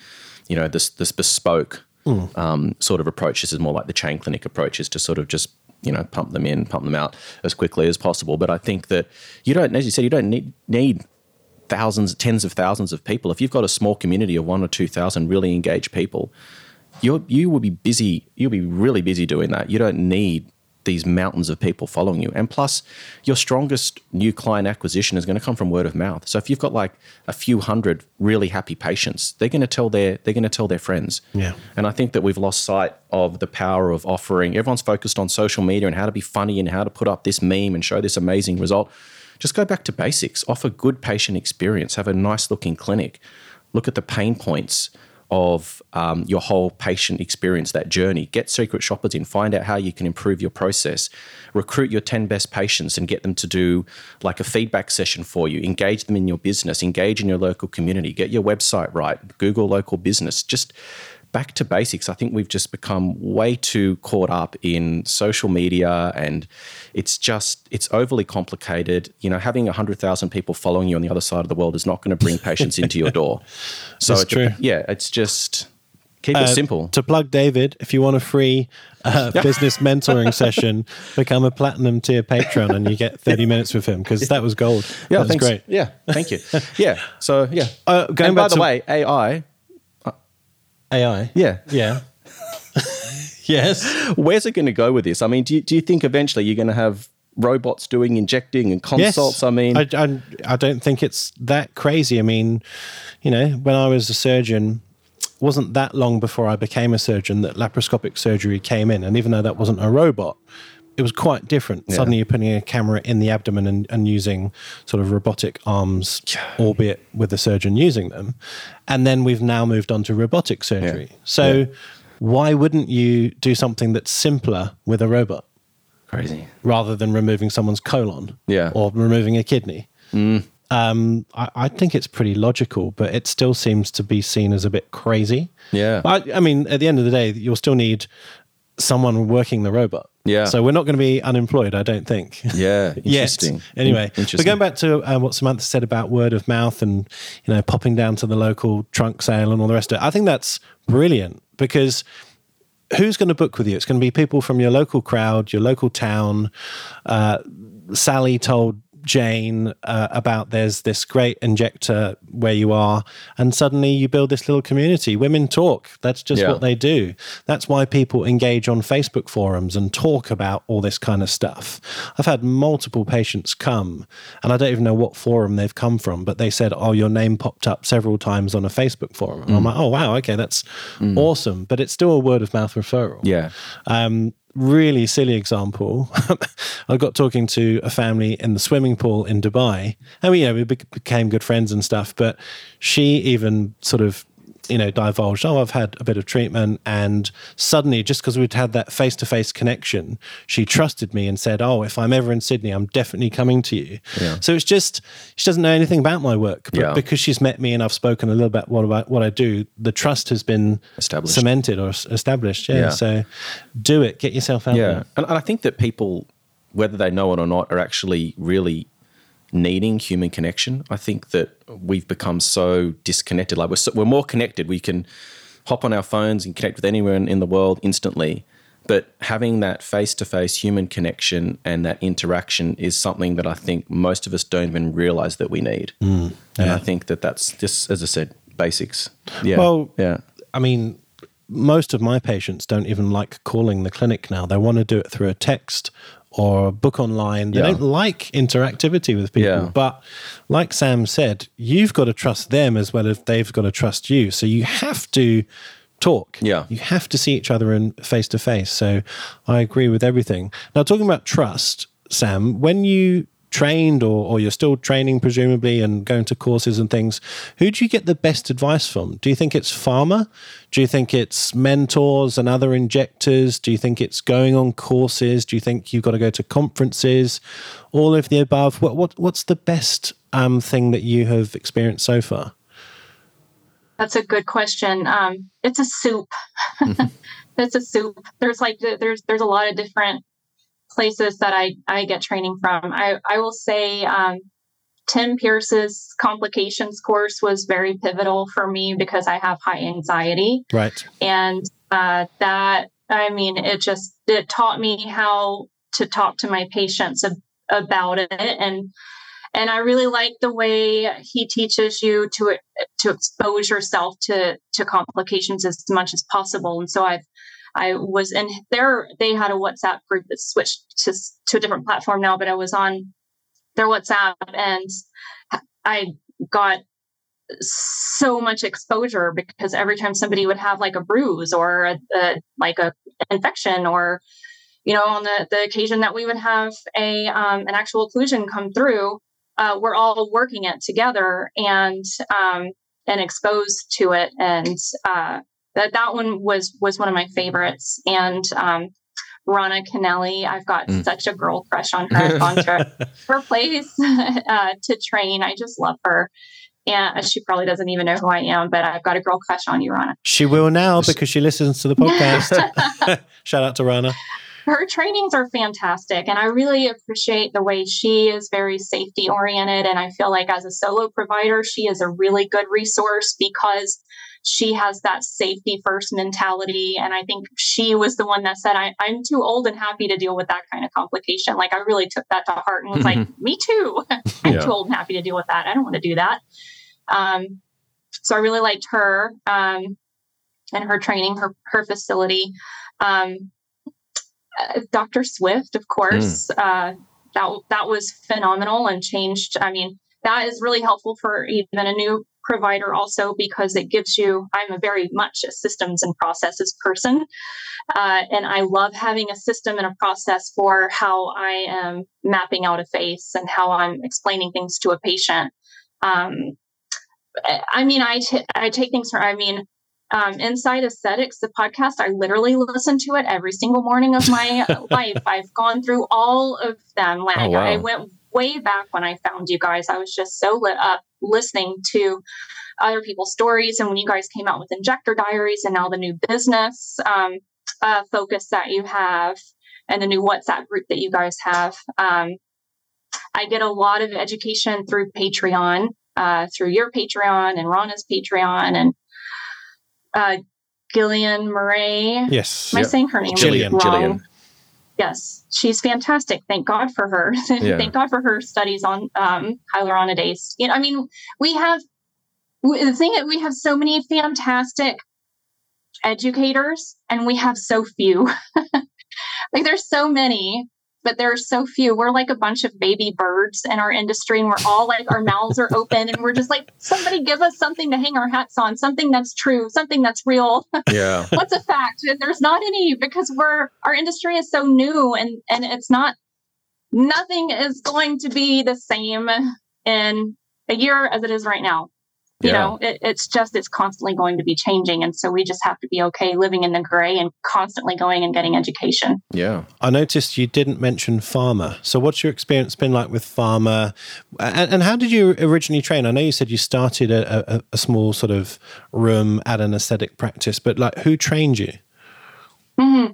you know, this, this bespoke mm. um, sort of approach. This is more like the chain clinic approach is to sort of just you know pump them in, pump them out as quickly as possible. But I think that you don't, as you said, you don't need need thousands, tens of thousands of people. If you've got a small community of one or two thousand really engaged people, you you will be busy. You'll be really busy doing that. You don't need these mountains of people following you. And plus, your strongest new client acquisition is going to come from word of mouth. So if you've got like a few hundred really happy patients, they're going to tell their they're going to tell their friends. Yeah. And I think that we've lost sight of the power of offering. Everyone's focused on social media and how to be funny and how to put up this meme and show this amazing result. Just go back to basics. Offer good patient experience. Have a nice looking clinic. Look at the pain points of um, your whole patient experience, that journey. Get secret shoppers in, find out how you can improve your process. Recruit your 10 best patients and get them to do like a feedback session for you. Engage them in your business, engage in your local community, get your website right, Google local business. Just back to basics. I think we've just become way too caught up in social media and it's just, it's overly complicated. You know, having 100,000 people following you on the other side of the world is not going to bring patients into your door. So, That's true. yeah, it's just keep uh, it simple. To plug David, if you want a free uh, business mentoring session, become a platinum tier patron and you get 30 minutes with him because that was gold. Yeah, that was great. Yeah, thank you. Yeah, so yeah. Uh, going and by the way, AI AI. Yeah. Yeah. yes. Where's it going to go with this? I mean, do you, do you think eventually you're going to have robots doing injecting and consults? Yes. I mean, I, I, I don't think it's that crazy. I mean, you know, when I was a surgeon, wasn't that long before I became a surgeon that laparoscopic surgery came in. And even though that wasn't a robot, it was quite different. Yeah. Suddenly, you're putting a camera in the abdomen and, and using sort of robotic arms, albeit with the surgeon using them. And then we've now moved on to robotic surgery. Yeah. So, yeah. why wouldn't you do something that's simpler with a robot? Crazy. Rather than removing someone's colon, yeah, or removing a kidney. Mm. um, I, I, think it's pretty logical, but it still seems to be seen as a bit crazy. Yeah. I, I mean, at the end of the day, you'll still need someone working the robot. Yeah. So we're not going to be unemployed, I don't think. Yeah. Interesting. Anyway, interesting. but going back to uh, what Samantha said about word of mouth and you know popping down to the local trunk sale and all the rest of it, I think that's brilliant because who's going to book with you? It's going to be people from your local crowd, your local town. Uh, Sally told Jane uh, about there's this great injector where you are, and suddenly you build this little community. Women talk. That's just yeah. what they do. That's why people engage on Facebook forums and talk about all this kind of stuff. I've had multiple patients come, and I don't even know what forum they've come from, but they said, Oh, your name popped up several times on a Facebook forum. Mm. I'm like, Oh, wow, okay, that's mm. awesome. But it's still a word of mouth referral. Yeah. Um, really silly example. I got talking to a family in the swimming pool in Dubai, and we, you know, we became good friends and stuff. But she even sort of you know, divulged, oh, I've had a bit of treatment. And suddenly, just because we'd had that face to face connection, she trusted me and said, oh, if I'm ever in Sydney, I'm definitely coming to you. Yeah. So it's just, she doesn't know anything about my work. But yeah. because she's met me and I've spoken a little bit what about what I do, the trust has been established. cemented or established. Yeah. yeah. So do it, get yourself out yeah. there. And I think that people, whether they know it or not, are actually really needing human connection. I think that we've become so disconnected. Like we're so, we're more connected. We can hop on our phones and connect with anyone in the world instantly. But having that face to face human connection and that interaction is something that I think most of us don't even realize that we need. Mm, yeah. And I think that that's just, as I said, basics. Yeah. Well, yeah. I mean, most of my patients don't even like calling the clinic now. They want to do it through a text or book online. They yeah. don't like interactivity with people. Yeah. But like Sam said, you've got to trust them as well as they've got to trust you. So you have to talk. Yeah. You have to see each other in face to face. So I agree with everything. Now talking about trust, Sam, when you trained or, or you're still training presumably and going to courses and things who do you get the best advice from? Do you think it's pharma? Do you think it's mentors and other injectors? Do you think it's going on courses? Do you think you've got to go to conferences? All of the above. What, what what's the best um, thing that you have experienced so far? That's a good question. Um, it's a soup. It's a soup. There's like there's there's a lot of different places that I, I get training from. I, I will say um, Tim Pierce's complications course was very pivotal for me because I have high anxiety. Right. And uh, that, I mean, it just, it taught me how to talk to my patients ab- about it. And, and I really like the way he teaches you to to expose yourself to to complications as much as possible. And so I've I was in there. They had a WhatsApp group that switched to to a different platform now, but I was on their WhatsApp and I got so much exposure because every time somebody would have like a bruise or a, a, like a infection or you know on the, the occasion that we would have a um, an actual occlusion come through uh, we're all working it together and um, and exposed to it and uh, that that one was was one of my favorites and um, Rana Kennelly. I've got mm. such a girl crush on her. I've gone to her place uh, to train. I just love her. And she probably doesn't even know who I am, but I've got a girl crush on you, Rana. She will now because she listens to the podcast. Shout out to Rana. Her trainings are fantastic. And I really appreciate the way she is very safety oriented. And I feel like as a solo provider, she is a really good resource because she has that safety first mentality. And I think she was the one that said, I, am too old and happy to deal with that kind of complication. Like I really took that to heart and was like, mm-hmm. me too. I'm yeah. too old and happy to deal with that. I don't want to do that. Um, so I really liked her um, and her training, her, her facility. Um, uh, Dr. Swift, of course, mm. uh, that, that was phenomenal and changed. I mean, that is really helpful for even a new provider also because it gives you i'm a very much a systems and processes person uh, and i love having a system and a process for how i am mapping out a face and how i'm explaining things to a patient um, i mean I, t- I take things from i mean um, Inside Aesthetics, the podcast, I literally listen to it every single morning of my life. I've gone through all of them. Like oh, wow. I went way back when I found you guys, I was just so lit up listening to other people's stories. And when you guys came out with Injector Diaries and now the new business um, uh, focus that you have and the new WhatsApp group that you guys have, um, I get a lot of education through Patreon, uh, through your Patreon and Rana's Patreon and uh, Gillian Murray. Yes. Am I saying her name Gillian. wrong? Gillian. Yes, she's fantastic. Thank God for her. Yeah. Thank God for her studies on um, hyaluronidase. You know, I mean, we have the thing that we have so many fantastic educators, and we have so few. like, there's so many, but there are so few. We're like a bunch of baby birds in our industry, and we're all like our mouths are open, and we're just like, somebody give us something to hang our hats on, something that's true, something that's real Yeah. what's a fact And there's not any because we're our industry is so new and and it's not nothing is going to be the same in a year as it is right now you Yeah. know it, it's just it's constantly going to be changing and so we just have to be okay living in the gray and constantly going and getting education Yeah. I noticed you didn't mention pharma. So, what's your experience been like with pharma? And, and how did you originally train? I know you said you started a, a, a small sort of room at an aesthetic practice, but like, who trained you? Hmm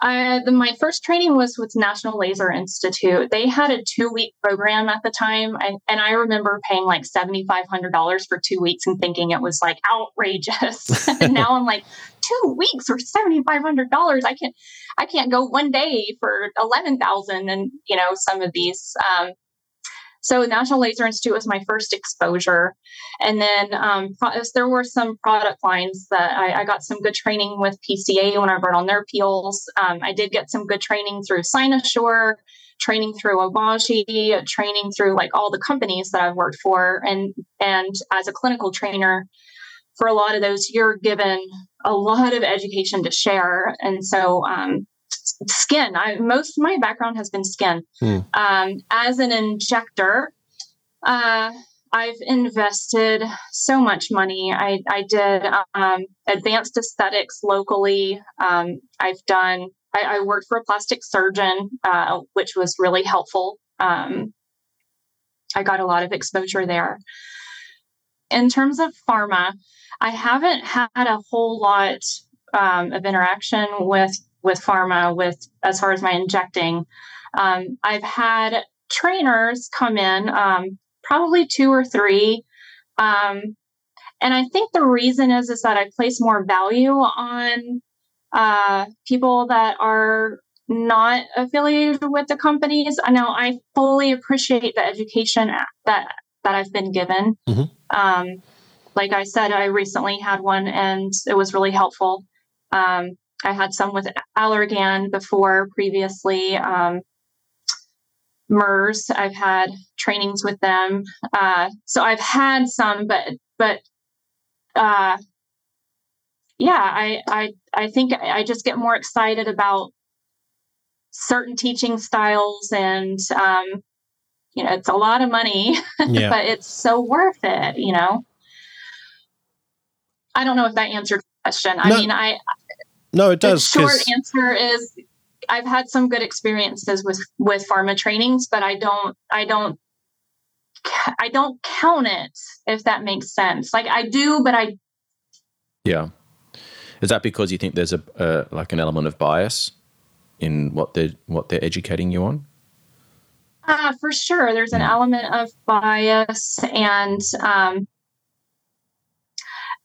Uh, the, my first training was with National Laser Institute. They had a two week program at the time, and, and I remember paying like seventy five hundred dollars for two weeks and thinking it was like outrageous. and now I'm like, two weeks hundred dollars. I can't, I can't go one day for eleven thousand. And you know, some of these. Um, so National Laser Institute was my first exposure, and then um, there were some product lines that I, I got some good training with PCA when I brought on their peels. Um, I did get some good training through Cynosure, training through Obagi, training through like all the companies that I've worked for, and and as a clinical trainer, for a lot of those, you're given a lot of education to share, and so um, skin. I most of my background has been skin. Hmm. Um, as an injector, uh, I've invested so much money. I, I did um, advanced aesthetics locally. Um, I've done, I, I worked for a plastic surgeon, uh, which was really helpful. Um, I got a lot of exposure there. In terms of pharma, I haven't had a whole lot um, of interaction with with pharma with as far as my injecting. Um, I've had trainers come in, um, probably two or three. Um, and I think the reason is is that I place more value on uh, people that are not affiliated with the companies. I know I fully appreciate the education that that I've been given. Mhm. Um, like I said, I recently had one, and it was really helpful. Um, I had some with Allergan before previously. Um, Merz, I've had trainings with them. Uh, so I've had some, but but uh, yeah, I I I think I just get more excited about certain teaching styles, and um, you know, it's a lot of money, Yeah. but it's so worth it. You know. I don't know if that answered the question. I mean, I no, it does. the short short 'cause- answer is I've had some good experiences with with pharma trainings, but I don't I don't I don't count it if that makes sense. Like I do, but I Yeah. Is that because you think there's a uh, like an element of bias in what they're what they're educating you on? uh, for sure there's an Mm. element of bias and um,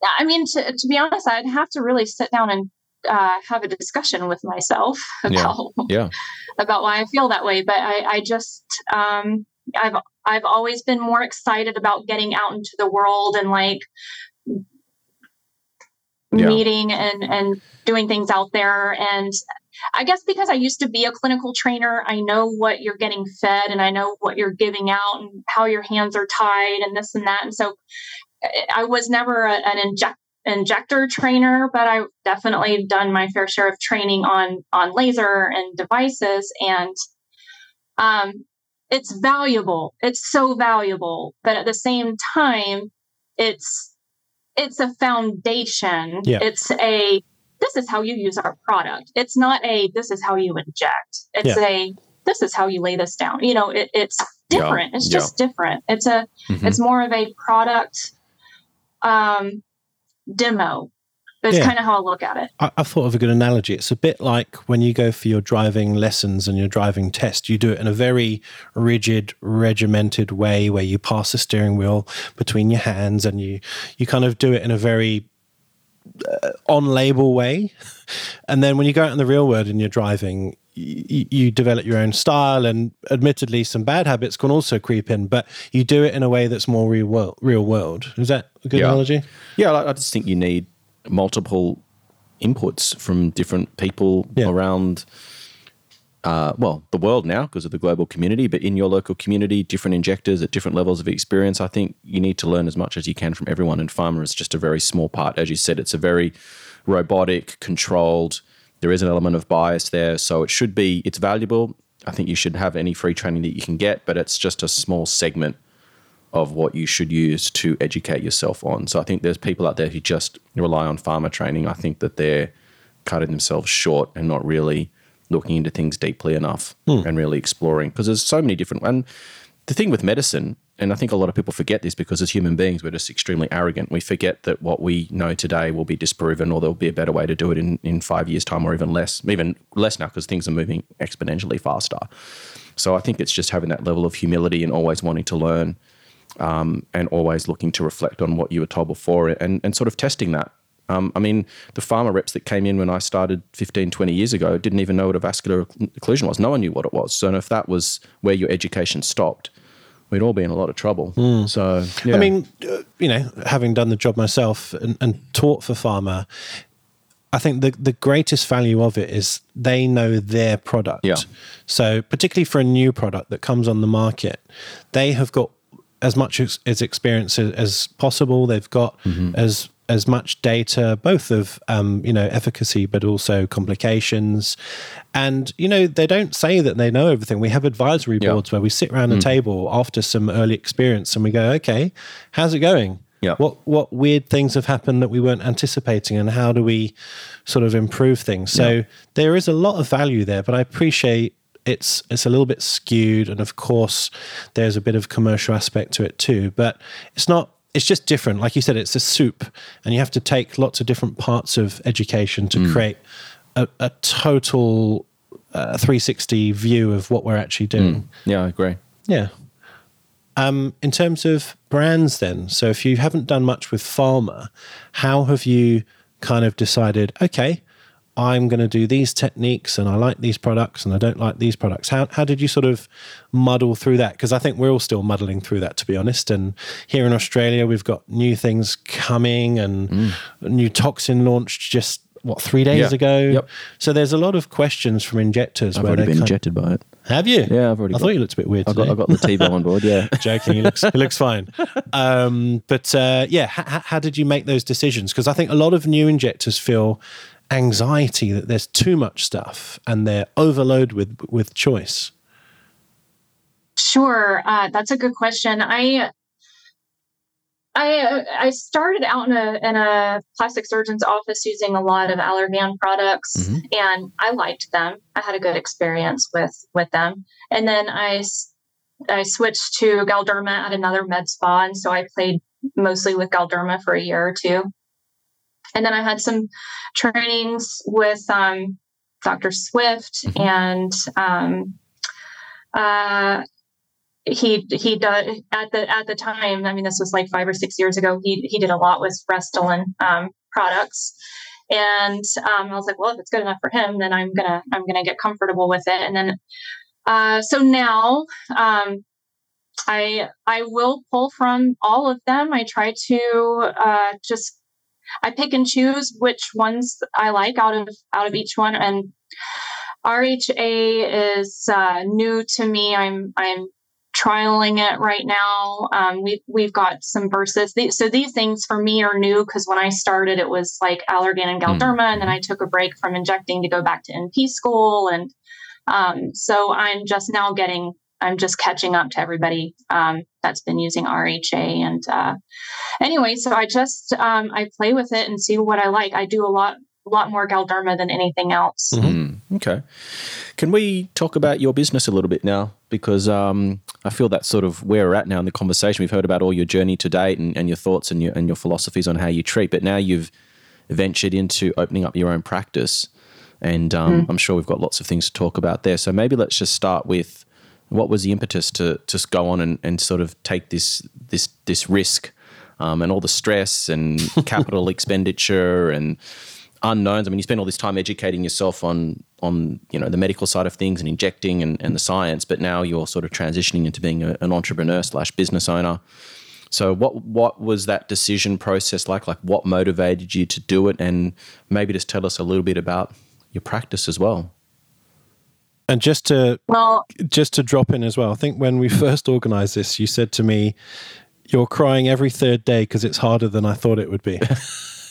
I mean to to be honest, I'd have to really sit down and uh, have a discussion with myself about Yeah. about why I feel that way. But I, I just um, I've I've always been more excited about getting out into the world and like Yeah. meeting and and doing things out there and I guess because I used to be a clinical trainer, I know what you're getting fed and I know what you're giving out and how your hands are tied and this and that. And so I- I was never a, an inject, injector trainer, but I've definitely done my fair share of training on on laser and devices and um it's valuable. It's so valuable, but at the same time it's it's a foundation. Yeah. It's a this is how you use our product. It's not a this is how you inject. It's a this is how you lay this down. You know, it, it's different. Yeah. It's just yeah. different. It's a mm-hmm. it's more of a product um, demo. That's yeah. kind of how I look at it. I, I, thought of a good analogy. It's a bit like when you go for your driving lessons and your driving test, you do it in a very rigid, regimented way where you pass the steering wheel between your hands and you, you kind of do it in a very uh, on label way. And then when you go out in the real world and you're driving, you, you, develop your own style, and admittedly, some bad habits can also creep in. But you do it in a way that's more real world. Real world is that a good yeah. analogy? Yeah, I just think you need multiple inputs from different people yeah. around. Uh, well, the world now because of the global community, but in your local community, different injectors at different levels of experience. I think you need to learn as much as you can from everyone. And pharma is just a very small part. As you said, it's a very robotic, controlled there is an element of bias there, so it should be it's valuable. I think you should have any free training that you can get, but it's just a small segment of what you should use to educate yourself on. So I think there's people out there who just rely on pharma training. I think that they're cutting themselves short and not really looking into things deeply enough hmm. and really exploring because there's so many different and the thing with medicine and I think a lot of people forget this because as human beings, we're just extremely arrogant. We forget that what we know today will be disproven or there'll be a better way to do it in, in five years' time or even less, even less now because things are moving exponentially faster. So I think it's just having that level of humility and always wanting to learn um, and always looking to reflect on what you were told before and, and sort of testing that. Um, I mean, the pharma reps that came in when I started 15, 20 years ago didn't even know what a vascular occlusion was. No one knew what it was. So if that was where your education stopped, we'd all be in a lot of trouble. Mm. So, yeah. I mean, uh, you know, having done the job myself and, and taught for pharma, I think the the greatest value of it is they know their product. Yeah. So, particularly for a new product that comes on the market, they have got as much as, as experience as, as possible. They've got mm-hmm. as as much data, both of um, you know efficacy, but also complications. And you know they don't say that they know everything. We have advisory boards where we sit around mm. a table after some early experience, and we go, "Okay, how's it going? Yeah. What what weird things have happened that we weren't anticipating, and how do we sort of improve things?" So yeah. there is a lot of value there, but I appreciate it's it's a little bit skewed, and of course there's a bit of commercial aspect to it too. But it's not it's just different. Like you said, it's a soup, and you have to take lots of different parts of education to mm. create a, a total uh, 360 view of what we're actually doing. Mm. Yeah, I agree. Yeah. Um, in terms of brands, then, so if you haven't done much with pharma, how have you kind of decided, okay, I'm going to do these techniques and I like these products and I don't like these products. How, how did you sort of muddle through that? Because I think we're all still muddling through that, to be honest. And here in Australia, we've got new things coming and mm. new toxin launched just, what, three days yeah. ago? Yep. So there's a lot of questions from injectors. I've already been injected by it. Have you? Yeah, I've already. I thought you looked a bit weird. I got, I got the T-bill on board. Yeah, joking. He looks he looks fine. Um, but uh, yeah, h- how did you make those decisions? Because I think a lot of new injectors feel anxiety that there's too much stuff and they're overloaded with with choice? Sure, uh, that's a good question. I I I started out in a in a plastic surgeon's office using a lot of Allergan products, mm-hmm. and I liked them. I had a good experience with with them, and then I I switched to Galderma at another med spa, and so I played mostly with Galderma for a year or two. And then I had some trainings with um, Dr. Swift mm-hmm. and um, uh, he he did at the at the time. I mean, this was like five or six years ago. He he did a lot with Restylane um, products, and um, I was like, well, if it's good enough for him, then I'm gonna I'm gonna get comfortable with it. And then uh, so now um, I I will pull from all of them. I try to uh, just I pick and choose which ones I like out of out of each one. And RHA is uh, new to me. I'm I'm trialing it right now. Um, we've we've got some verses. so these things for me are new because when I started, it was like Allergan and Galderma, mm-hmm. and then I took a break from injecting to go back to NP school, and um, so I'm just now getting I'm just catching up to everybody um, that's been using RHA. And uh, anyway, so I just um, I play with it and see what I like. I do a lot a lot more Galderma than anything else. Mm-hmm. Okay, can we talk about your business a little bit now? because um, I feel that's sort of where we're at now in the conversation. We've heard about all your journey to date and, and your thoughts and your and your philosophies on how you treat, but now you've ventured into opening up your own practice, and um, mm. I'm sure we've got lots of things to talk about there. So maybe let's just start with what was the impetus to just go on and, and sort of take this this this risk um, and all the stress and capital expenditure and unknowns. I mean, you spend all this time educating yourself on on you know the medical side of things and injecting and, and the science, but now you're sort of transitioning into being a, an entrepreneur slash business owner. So what what was that decision process like? Like what motivated you to do it, and maybe just tell us a little bit about your practice as well. And just to well, just to drop in as well, I think when we first organised this, you said to me, "You're crying every third day because it's harder than I thought it would be."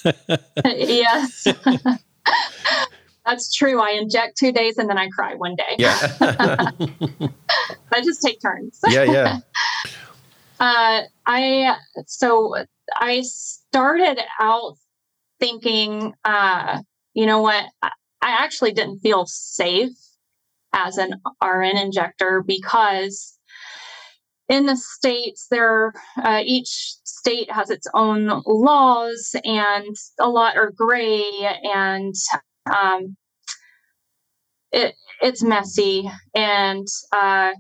yes. That's true. I inject two days and then I cry one day. Yeah. I just take turns. Yeah, yeah. Uh, I so I started out thinking, uh, you know what? I, I actually didn't feel safe as an RN injector because in the states there uh, each state has its own laws and a lot are gray and um, it, it's messy and uh,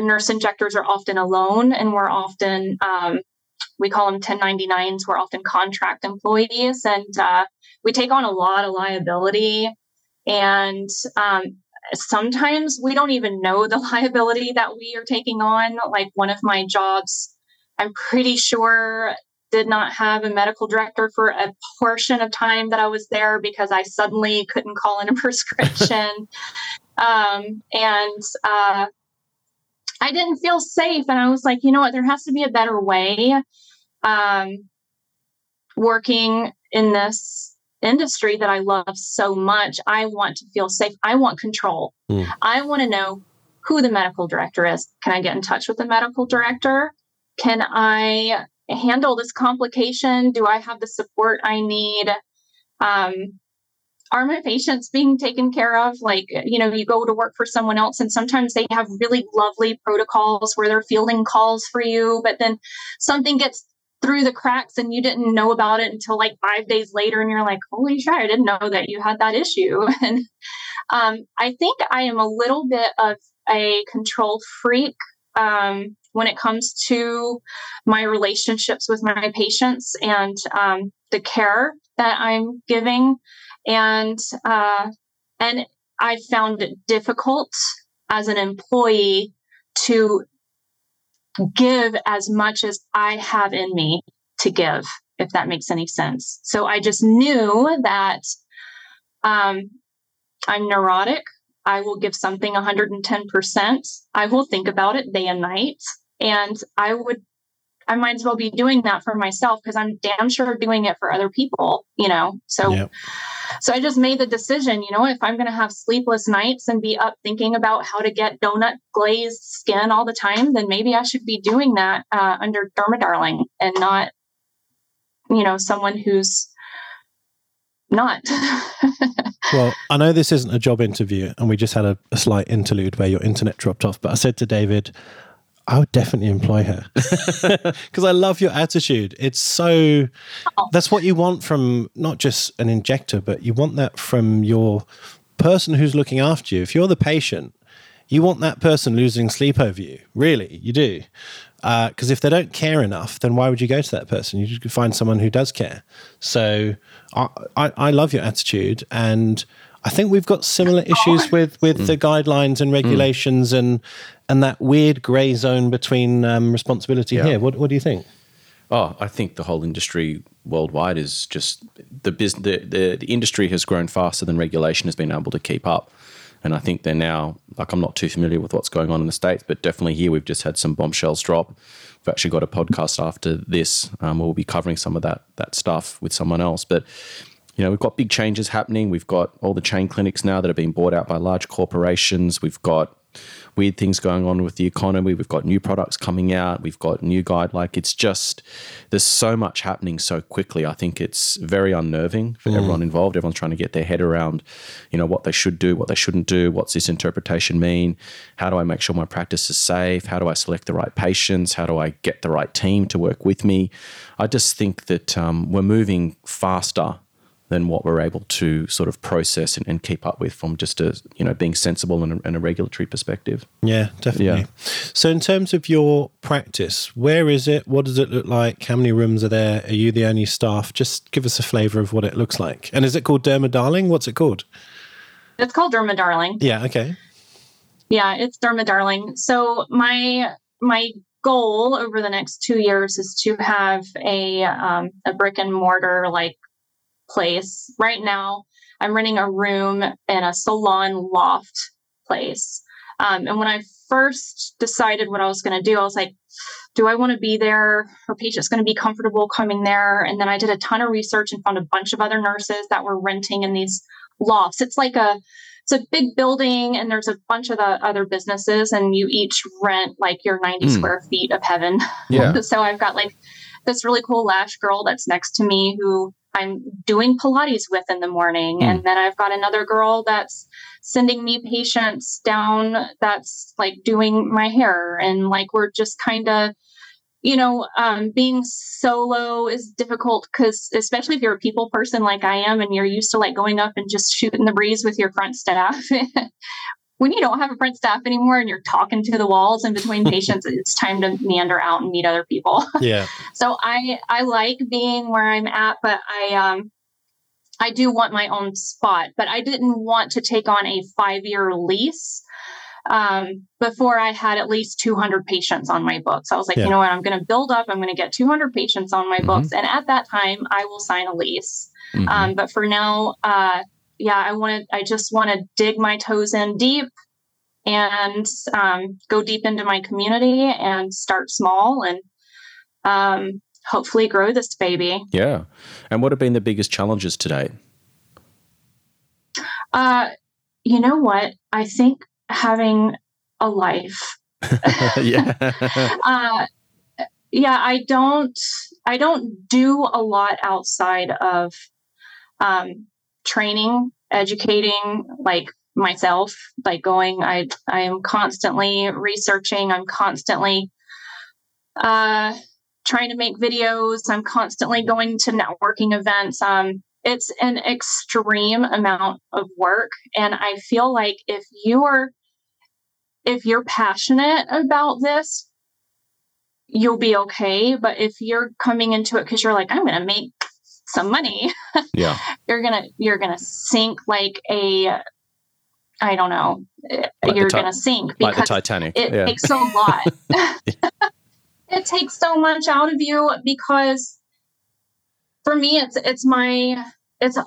nurse injectors are often alone and we're often um, we call them 1099s we're often contract employees and uh, we take on a lot of liability and um, sometimes we don't even know the liability that we are taking on. Like one of my jobs, I'm pretty sure did not have a medical director for a portion of time that I was there because I suddenly couldn't call in a prescription. um, and uh, I didn't feel safe. And I was like, you know what? There has to be a better way um, working in this industry that I love so much, I want to feel safe. I want control. Mm. I want to know who the medical director is. Can I get in touch with the medical director? Can I handle this complication? Do I have the support I need? Um, are my patients being taken care of? Like, you know, you go to work for someone else, and sometimes they have really lovely protocols where they're fielding calls for you, but then something gets through the cracks and you didn't know about it until like five days later and you're like holy shit i didn't know that you had that issue. And um, i think i am a little bit of a control freak um, when it comes to my relationships with my patients and um, the care that i'm giving. And uh, and i found it difficult as an employee to give as much as I have in me to give, if that makes any sense. So I just knew that um, I'm neurotic. I will give something 110%. I will think about it day and night. And I would, I might as well be doing that for myself because I'm damn sure doing it for other people, you know? So, yep. So I just made the decision, you know, if I'm going to have sleepless nights and be up thinking about how to get donut glazed skin all the time, then maybe I should be doing that uh, under Dermadarling and not, you know, someone who's not. well, I know this isn't a job interview, and we just had a, a slight interlude where your internet dropped off. But I said to David, I would definitely employ her because I love your attitude. It's so oh. that's what you want from not just an injector, but you want that from your person who's looking after you. If you're the patient, you want that person losing sleep over you. Really, you do. Because uh, if they don't care enough, then why would you go to that person? You just find someone who does care. So I, I, I love your attitude and I think we've got similar issues with with mm. the guidelines and regulations mm. and and that weird grey zone between um, responsibility yeah. here. What what do you think? Oh, I think the whole industry worldwide is just the business. The, the, the industry has grown faster than regulation has been able to keep up, and I think they're now like I'm not too familiar with what's going on in the states, but definitely here we've just had some bombshells drop. We've actually got a podcast after this. Um, we'll be covering some of that that stuff with someone else, but you know, we've got big changes happening. We've got all the chain clinics now that are being bought out by large corporations. We've got weird things going on with the economy. We've got new products coming out. We've got new guide. Like it's just there's so much happening so quickly. I think it's very unnerving for mm. everyone involved. Everyone's trying to get their head around, you know, what they should do, what they shouldn't do. What's this interpretation mean? How do I make sure my practice is safe? How do I select the right patients? How do I get the right team to work with me? I just think that um, we're moving faster than what we're able to sort of process and, and keep up with from just a you know being sensible and a, and a regulatory perspective. Yeah, definitely. Yeah. So, in terms of your practice, where is it? What does it look like? How many rooms are there? Are you the only staff? Just give us a flavour of what it looks like. And is it called Derma Darling? What's it called? It's called Derma Darling. Yeah. Okay. Yeah, it's Derma Darling. So my my goal over the next two years is to have a um, a brick and mortar like place. Right now, I'm renting a room in a salon loft place. Um, and when I first decided what I was going to do, I was like, do I want to be there? Are patients going to be comfortable coming there? And then I did a ton of research and found a bunch of other nurses that were renting in these lofts. It's like a it's a big building and there's a bunch of the other businesses and you each rent like your 90 mm. square feet of heaven. Yeah. so I've got like this really cool lash girl that's next to me who I'm doing Pilates with in the morning. Mm. And then I've got another girl that's sending me patients down that's like doing my hair. And like we're just kind of, you know, um, being solo is difficult because, especially if you're a people person like I am and you're used to like going up and just shooting the breeze with your front staff, when you don't have a front staff anymore and you're talking to the walls in between patients, it's time to meander out and meet other people. Yeah. so I I like being where I'm at, but I um I do want my own spot, but I didn't want to take on a five year lease um, before I had at least 200 patients on my books. I was like, yeah. you know what, I'm going to build up. I'm going to get 200 patients on my mm-hmm. books, and at that time, I will sign a lease. Mm-hmm. Um, but for now, uh, yeah, I want to, I just want to dig my toes in deep and um, go deep into my community and start small and um, hopefully grow this baby. Yeah. And what have been the biggest challenges today? Uh, you know what? I think having a life. yeah. uh, yeah, I don't I don't do a lot outside of um, training, educating like myself, like going I I am constantly researching, I'm constantly uh trying to make videos, I'm constantly going to networking events. Um it's an extreme amount of work and I feel like if you're if you're passionate about this, you'll be okay. But if you're coming into it because you're like, I'm going to make some money, yeah, you're gonna you're gonna sink like a I don't know. Like you're ti- gonna sink because like the Titanic. It yeah. takes a lot. it takes so much out of you because for me it's it's my it's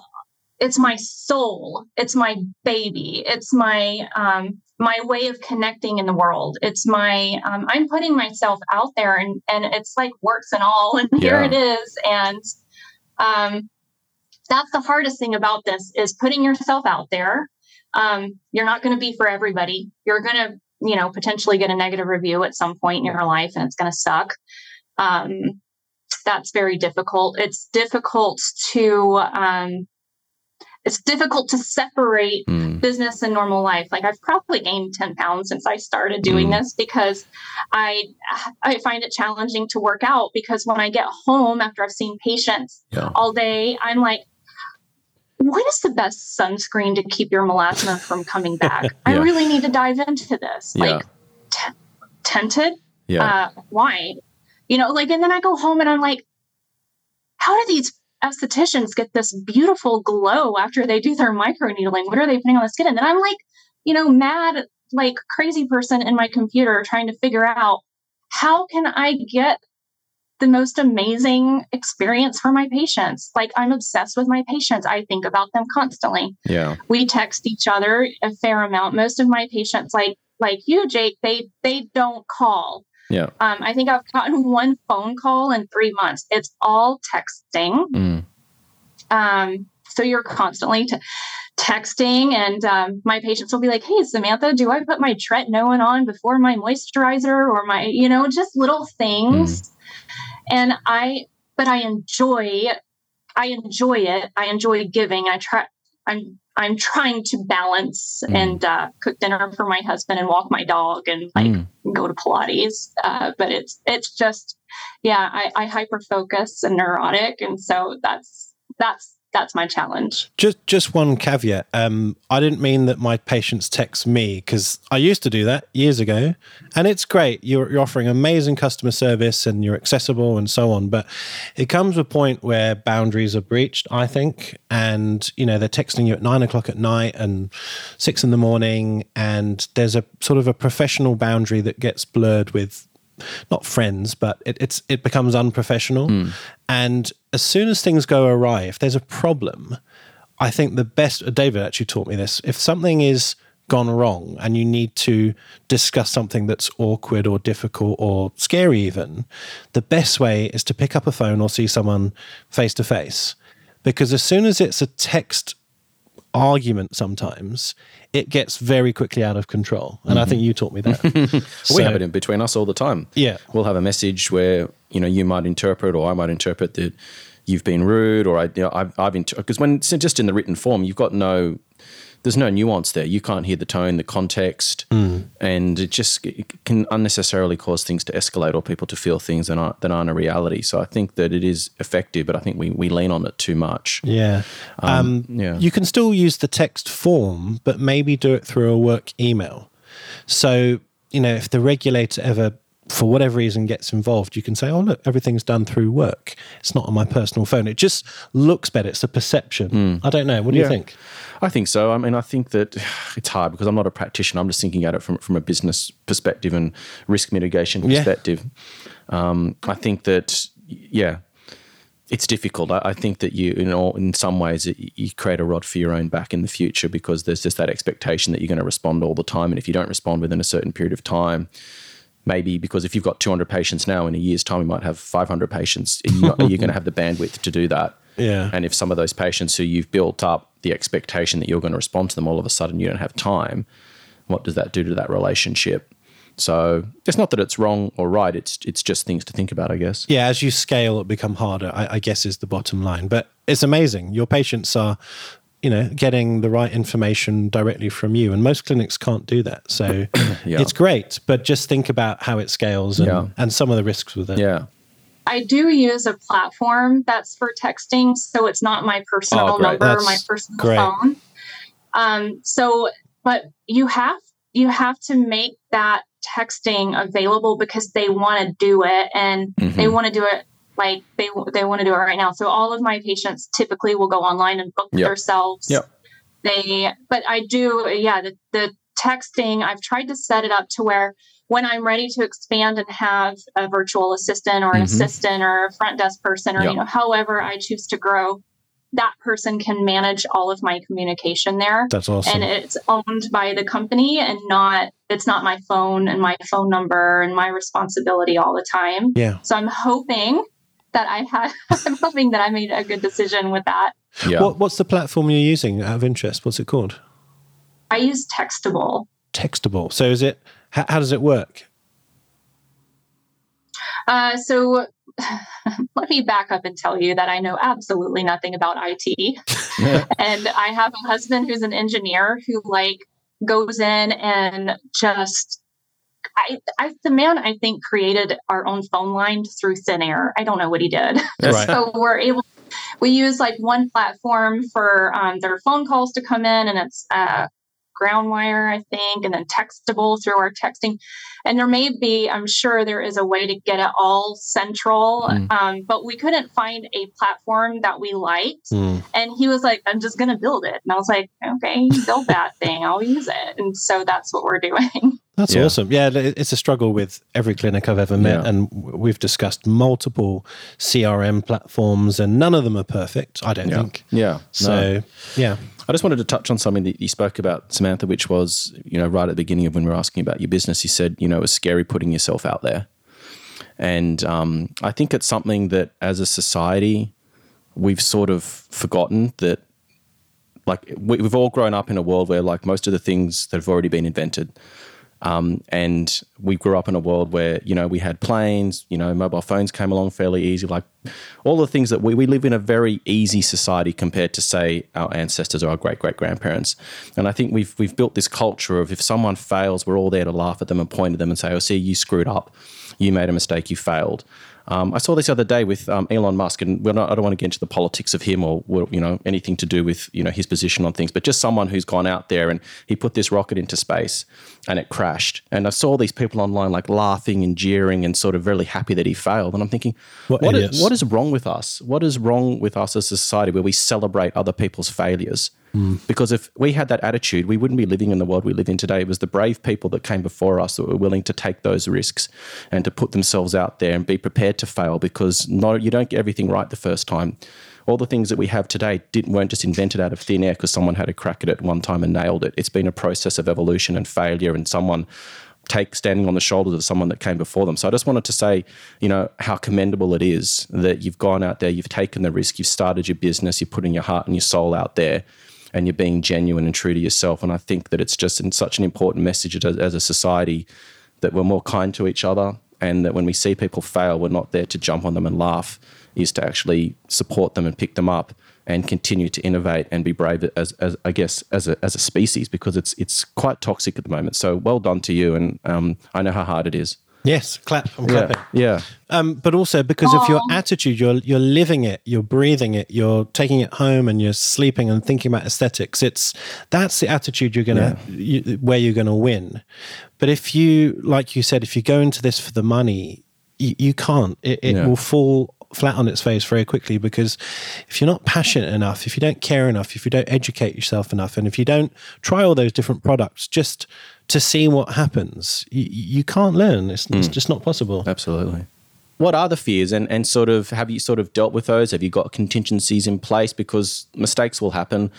it's my soul it's my baby it's my um my way of connecting in the world it's my um, i'm putting myself out there and and it's like works and all and here it is and um, that's the hardest thing about this is putting yourself out there. Um, you're not going to be for everybody. You're going to, you know, potentially get a negative review at some point in your life, and it's going to suck. Um, that's very difficult. It's difficult to um, it's difficult to separate mm. business and normal life. Like I've probably gained 10 pounds since I started doing mm. this because I I find it challenging to work out because when I get home after I've seen patients yeah. all day, I'm like, what is the best sunscreen to keep your melasma from coming back? yeah. I really need to dive into this. Yeah. Like t- tinted? Yeah. Uh, why? You know, like, and then I go home and I'm like, how do these estheticians get this beautiful glow after they do their microneedling. What are they putting on the skin? And then I'm like, you know, mad, like crazy person in my computer trying to figure out how can I get the most amazing experience for my patients. Like I'm obsessed with my patients. I think about them constantly. Yeah. We text each other a fair amount. Most of my patients like like you Jake, they they don't call. Yeah. Um, I think I've gotten one phone call in three months. It's all texting. Mm. Um, so you're constantly t- texting, and um, my patients will be like, "Hey, Samantha, do I put my tretinoin on before my moisturizer or my, you know, just little things?" Mm. And I, but I enjoy, I enjoy it. I enjoy giving. I try. I'm I'm trying to balance mm. and uh, cook dinner for my husband and walk my dog and like mm. go to Pilates. Uh, but it's it's just yeah, I, I hyper focus and neurotic, and so that's that's that's my challenge. Just just one caveat. Um, I didn't mean that my patients text me because I used to do that years ago, and it's great. You're, you're offering amazing customer service and you're accessible and so on. But it comes a point where boundaries are breached. I think, and you know they're texting you at nine o'clock at night and six in the morning, and there's a sort of a professional boundary that gets blurred with not friends, but it, it's it becomes unprofessional. Mm. And as soon as things go awry, if there's a problem, I think the best. David actually taught me this. If something is gone wrong and you need to discuss something that's awkward or difficult or scary, even, the best way is to pick up a phone or see someone face to face. Because as soon as it's a text argument sometimes, it gets very quickly out of control. And mm-hmm. I think you taught me that. so, we have it in between us all the time. Yeah. We'll have a message where, you know, you might interpret or I might interpret that you've been rude or I, you know, I've, I've, because when it's just in the written form, you've got no, there's no nuance there. You can't hear the tone, the context, mm. and it just it can unnecessarily cause things to escalate or people to feel things that aren't that aren't a reality. So I think that it is effective, but I think we, we lean on it too much. Yeah, um, um, yeah. You can still use the text form, but maybe do it through a work email. So you know, if the regulator ever for whatever reason gets involved, you can say, "Oh, look, everything's done through work. It's not on my personal phone." It just looks better. It's a perception. Mm. I don't know. What do yeah. you think? I think so. I mean, I think that it's hard because I'm not a practitioner. I'm just thinking at it from from a business perspective and risk mitigation perspective. Yeah. Um, I think that yeah, it's difficult. I, I, think that you, you know, in some ways, it, you create a rod for your own back in the future because there's just that expectation that you're going to respond all the time, and if you don't respond within a certain period of time maybe because if you've got 200 patients now in a year's time you might have 500 patients are you, are you going to have the bandwidth to do that. Yeah. And if some of those patients who you've built up the expectation that you're going to respond to them all of a sudden you don't have time what does that do to that relationship? So it's not that it's wrong or right it's it's just things to think about i guess. Yeah as you scale it become harder I, I guess is the bottom line. But it's amazing. Your patients are you know getting the right information directly from you and most clinics can't do that so yeah. it's great but just think about how it scales and, yeah. and some of the risks with it yeah I do use a platform that's for texting, so it's not my personal oh, number that's or my personal great. phone. Um, so, but you have you have to make that texting available because they want to do it and mm-hmm. they want to do it like they they want to do it right now. So all of my patients typically will go online and book yep. themselves. Yep. They, but I do, yeah. The, the texting, I've tried to set it up to where when I'm ready to expand and have a virtual assistant or an mm-hmm. assistant or a front desk person or yep. you know however I choose to grow, that person can manage all of my communication there. That's awesome. And it's owned by the company and not it's not my phone and my phone number and my responsibility all the time. Yeah. So I'm hoping that I had. I'm hoping that I made a good decision with that. Yeah. What, what's the platform you're using out of interest? What's it called? I use Textable. Textable. So is it? How, how does it work? Uh, so let me back up and tell you that I know absolutely nothing about IT. and I have a husband who's an engineer who like goes in and just I, I, the man I think created our own phone line through thin air. I don't know what he did. Right. so we're able. We use like one platform for um, their phone calls to come in, and it's uh, Groundwire, I think, and then textable through our texting. And there may be, I'm sure there is a way to get it all central, mm. um, but we couldn't find a platform that we liked. Mm. And he was like, I'm just going to build it. And I was like, okay, build that thing, I'll use it. And so that's what we're doing. That's yeah. awesome. Yeah, it's a struggle with every clinic I've ever met, yeah. and we've discussed multiple CRM platforms, and none of them are perfect. I don't yeah. think. Yeah. So, no. yeah. I just wanted to touch on something that you spoke about, Samantha, which was, you know, right at the beginning of when we were asking about your business, you said, you know, it was scary putting yourself out there. And um, I think it's something that as a society, we've sort of forgotten that like we, have all grown up in a world where like most of the things that have already been invented um, and we grew up in a world where, you know, we had planes, you know, mobile phones came along fairly easy, like all the things that we, we live in a very easy society compared to, say, our ancestors or our great great grandparents. And I think we've, we've built this culture of if someone fails, we're all there to laugh at them and point at them and say, oh, see, you screwed up. You made a mistake, you failed. Um, I saw this other day with um, Elon Musk, and not, I don't want to get into the politics of him or you know anything to do with you know his position on things, but just someone who's gone out there and he put this rocket into space and it crashed. And I saw these people online like laughing and jeering and sort of really happy that he failed. And I'm thinking, what, what, is, what is wrong with us? What is wrong with us as a society where we celebrate other people's failures? Mm. Because if we had that attitude, we wouldn't be living in the world we live in today. It was the brave people that came before us that were willing to take those risks and to put themselves out there and be prepared to fail because no, you don't get everything right the first time. All the things that we have today didn't, weren't just invented out of thin air because someone had a crack at it one time and nailed it. It's been a process of evolution and failure, and someone take standing on the shoulders of someone that came before them. So I just wanted to say, you know, how commendable it is that you've gone out there, you've taken the risk, you've started your business, you're putting your heart and your soul out there and you're being genuine and true to yourself. And I think that it's just such an important message as, as a society that we're more kind to each other and that when we see people fail, we're not there to jump on them and laugh, is to actually support them and pick them up and continue to innovate and be brave as, as I guess as a, as a species because it's it's quite toxic at the moment. So well done to you, and um, I know how hard it is. Yes, clap. I'm clapping. Yeah. yeah. Um, but also because Aww. of your attitude, you're you're living it, you're breathing it, you're taking it home, and you're sleeping and thinking about aesthetics. It's that's the attitude you're gonna yeah. you, where you're gonna win. But if you, like you said, if you go into this for the money, you, you can't. It, it yeah. will fall flat on its face very quickly because if you're not passionate enough, if you don't care enough, if you don't educate yourself enough, and if you don't try all those different products just to see what happens, you, you can't learn. It's, mm. it's just not possible. Absolutely. What are the fears, and and sort of have you sort of dealt with those? Have you got contingencies in place because mistakes will happen?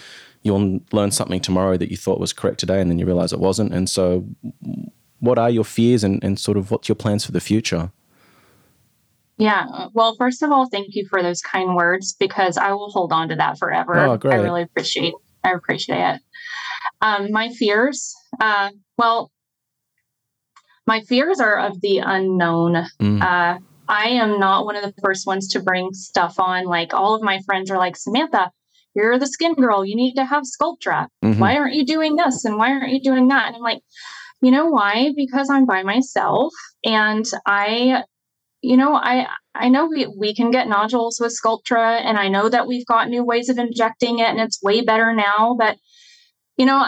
You'll learn something tomorrow that you thought was correct today, and then you realize it wasn't. And so, what are your fears, and, and sort of what's your plans for the future? Yeah. Well, first of all, thank you for those kind words because I will hold on to that forever. Oh, great. I really appreciate I appreciate it. Um, my fears, uh, well, my fears are of the unknown. Mm. Uh, I am not one of the first ones to bring stuff on. Like all of my friends are like, Samantha, you're the skin girl. You need to have Sculptra. Mm-hmm. Why aren't you doing this? And why aren't you doing that? And I'm like, you know why? Because I'm by myself and I you know, I I know we, we can get nodules with Sculptra, and I know that we've got new ways of injecting it, and it's way better now. But you know,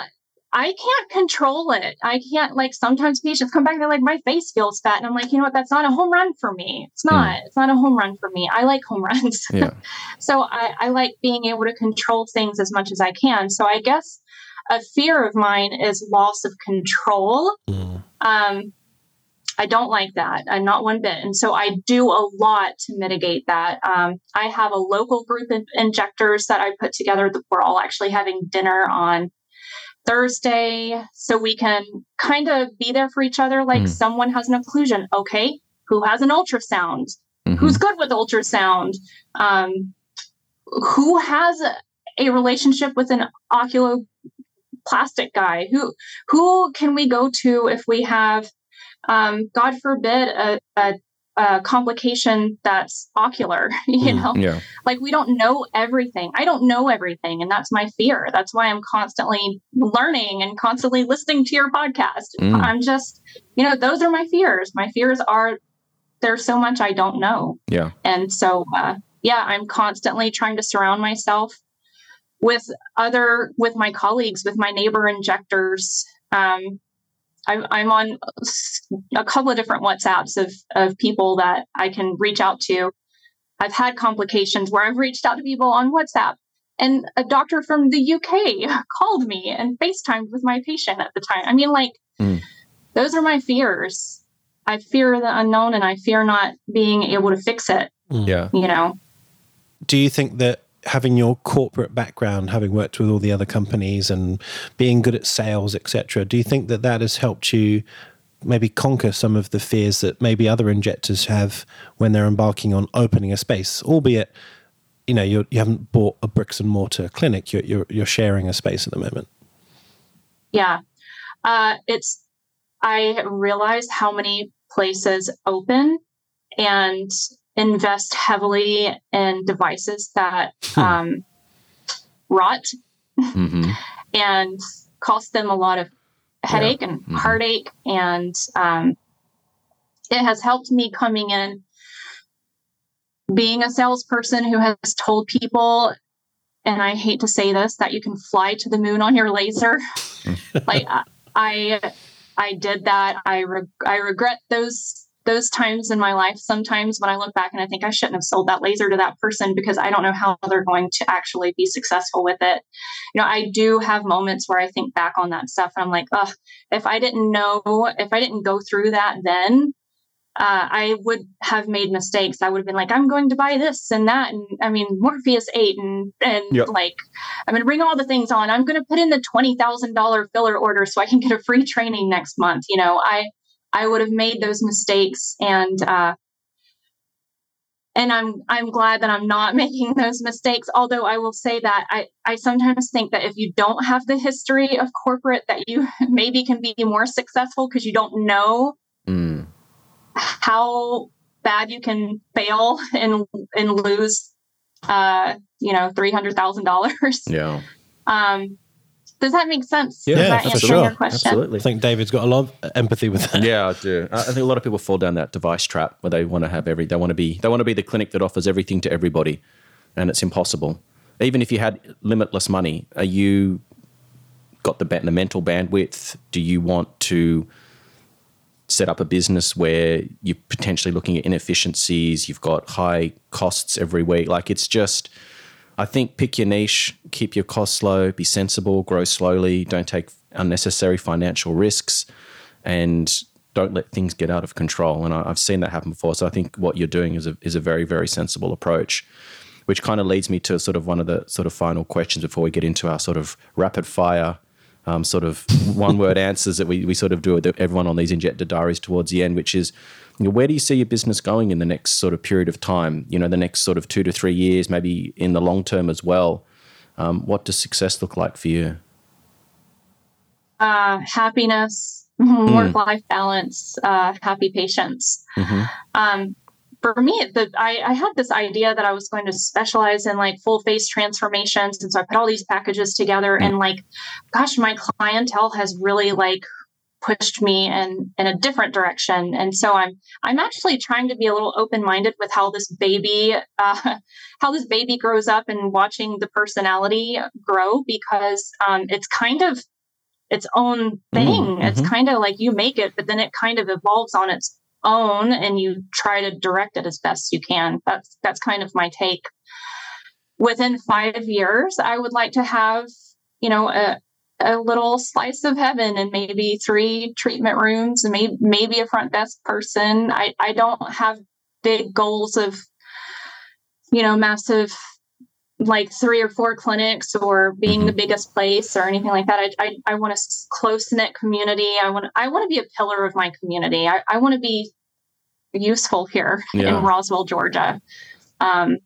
I can't control it. I can't like sometimes patients come back and they're like, my face feels fat, and I'm like, you know what? That's not a home run for me. It's not. Mm. It's not a home run for me. I like home runs. Yeah. so I, I like being able to control things as much as I can. So I guess a fear of mine is loss of control. Mm. Um, I don't like that, uh, not one bit. And so I do a lot to mitigate that. Um, I have a local group of injectors that I put together that we're all actually having dinner on Thursday so we can kind of be there for each other. Like mm. someone has an occlusion. Okay, who has an ultrasound? Mm-hmm. Who's good with ultrasound? Um, who has a, a relationship with an oculoplastic guy? Who who can we go to if we have um, God forbid, a, a, a, complication that's ocular, you mm, know? Yeah. Like we don't know everything. I don't know everything. And that's my fear. That's why I'm constantly learning and constantly listening to your podcast. Mm. I'm just, you know, those are my fears. My fears are there's so much I don't know. Yeah. And so, uh, yeah, I'm constantly trying to surround myself with other, with my colleagues, with my neighbor injectors, um, I'm, I'm on a couple of different WhatsApps of, of people that I can reach out to. I've had complications where I've reached out to people on WhatsApp, and a doctor from the UK called me and FaceTimed with my patient at the time. I mean, like, mm. those are my fears. I fear the unknown and I fear not being able to fix it. Yeah. You know? Do you think that having your corporate background, having worked with all the other companies and being good at sales, etc., do you think that that has helped you maybe conquer some of the fears that maybe other injectors have when they're embarking on opening a space, albeit you know you're, you haven't bought a bricks and mortar clinic. You're you're, you're sharing a space at the moment. Yeah, uh, it's. I realized how many places open and invest heavily in devices that hmm. um, rot mm-hmm. and cost them a lot of headache yeah. and mm-hmm. heartache. And um, it has helped me coming in being a salesperson who has told people and I hate to say this that you can fly to the moon on your laser. like I I did that. I re- I regret those those times in my life sometimes when I look back and I think I shouldn't have sold that laser to that person because I don't know how they're going to actually be successful with it. You know, I do have moments where I think back on that stuff and I'm like, oh, if I didn't know, if I didn't go through that then, uh, I would have made mistakes. I would have been like, I'm going to buy this and that, and I mean Morpheus eight, and and yep. like I'm going to bring all the things on. I'm going to put in the twenty thousand dollar filler order so I can get a free training next month. You know, I I would have made those mistakes and uh, and I'm I'm glad that I'm not making those mistakes. Although I will say that I I sometimes think that if you don't have the history of corporate, that you maybe can be more successful because you don't know mm. how bad you can fail and and lose uh you know three hundred thousand dollars. Yeah. Um, does that make sense? Yeah, that for sure. Absolutely. I think David's got a lot of empathy with that. Yeah, I do. I think a lot of people fall down that device trap where they want to have every. They want to be. They want to be the clinic that offers everything to everybody, and it's impossible. Even if you had limitless money, are you got the the mental bandwidth? Do you want to set up a business where you're potentially looking at inefficiencies? You've got high costs every week. Like it's just I think pick your niche, keep your costs low, be sensible, grow slowly, don't take unnecessary financial risks, and don't let things get out of control. And I, have seen that happen before. So I think what you're doing is a, is a very, very sensible approach, which kind of leads me to sort of one of the sort of final questions before we get into our sort of rapid fire. Um, sort of one word answers that we, we sort of do with everyone on these injector diaries towards the end, which is where do you see your business going in the next sort of period of time? You know, the next sort of two to three years, maybe in the long term as well. Um, what does success look like for you? Uh, happiness, mm. work life balance, uh, happy patients. Mm-hmm. Um, for me, the, I, I, had this idea that I was going to specialize in like full face transformations. And so I put all these packages together mm. and like, gosh, my clientele has really like pushed me in in a different direction. And so i'm i'm actually trying to be a little open-minded with how this baby uh, how this baby grows up and watching the personality grow because um, it's kind of its own mm-hmm, thing. Mm-hmm. it's kind of like you make it but then it kind of evolves on its own and you try to direct it as best you can. That's that's kind of my take. Within five years i would like to have you know a, a little slice of heaven and maybe three treatment rooms and maybe maybe a front desk person. I, I don't have big goals of, you know, massive like three or four clinics or being mm-hmm. the biggest place or anything like that. I, I, I want a close knit community. I want I want to be a pillar of my community. I, I want to be useful here yeah. in Roswell, Georgia. Um,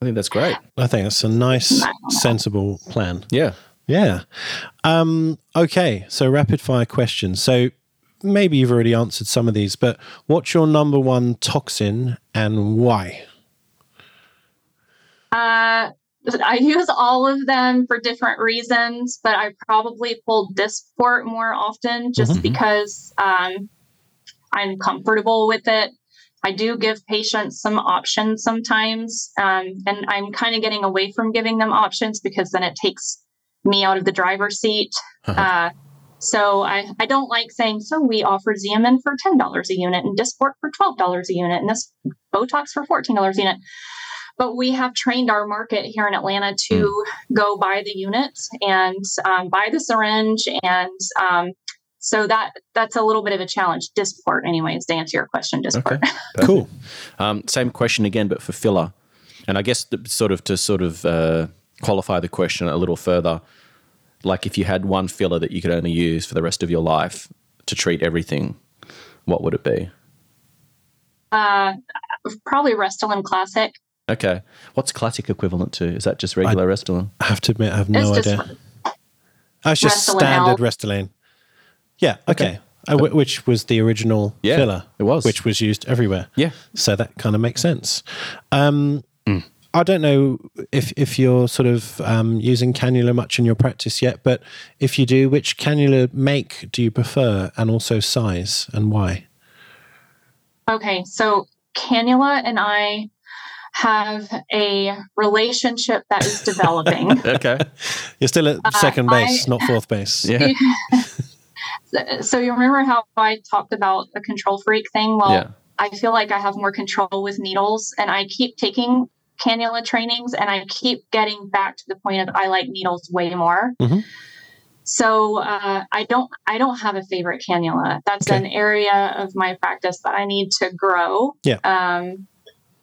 I think that's great. I think that's a nice, sensible plan. Yeah. Yeah. Um, okay. So, rapid fire questions. So, maybe you've already answered some of these, but what's your number one toxin and why? Uh, I use all of them for different reasons, but I probably pull Dysport more often just mm-hmm. because um, I'm comfortable with it. I do give patients some options sometimes, um, and I'm kind of getting away from giving them options because then it takes me out of the driver's seat. Uh-huh. Uh, so I, I don't like saying, so we offer Xeomin for $10 a unit and Dysport for $12 a unit and this Botox for $14 a unit. But we have trained our market here in Atlanta to mm. go buy the units and um, buy the syringe. And um, so that that's a little bit of a challenge. Dysport, anyways, to answer your question, Dysport. Okay. cool. Um, same question again, but for filler. And I guess the, sort of to sort of uh, qualify the question a little further, like if you had one filler that you could only use for the rest of your life to treat everything, what would it be? Uh, probably Restylane Classic. Okay. What's classic equivalent to? Is that just regular Restylane? I have to admit, I have no It's idea. Oh, it's just Restylane standard L. Restylane. Yeah, okay. Uh, wh- which was the original Yeah, filler. it was. Which was used everywhere. Yeah. So that kind of makes sense. Um, I don't know if, if you're sort of um, using cannula much in your practice yet, but if you do, which cannula make do you prefer and also size and why? Okay, so cannula and I have a relationship that is developing. Okay. You're still at second Uh, I- base, not fourth base. Yeah. so you remember how I talked about the control freak thing? Well, Yeah. I feel like I have more control with needles, and I keep taking cannula trainings, and I keep getting back to the point of I like needles way more. Mhm. So uh, I don't I don't have a favorite cannula. That's Okay. an area of my practice that I need to grow. Yeah. Um,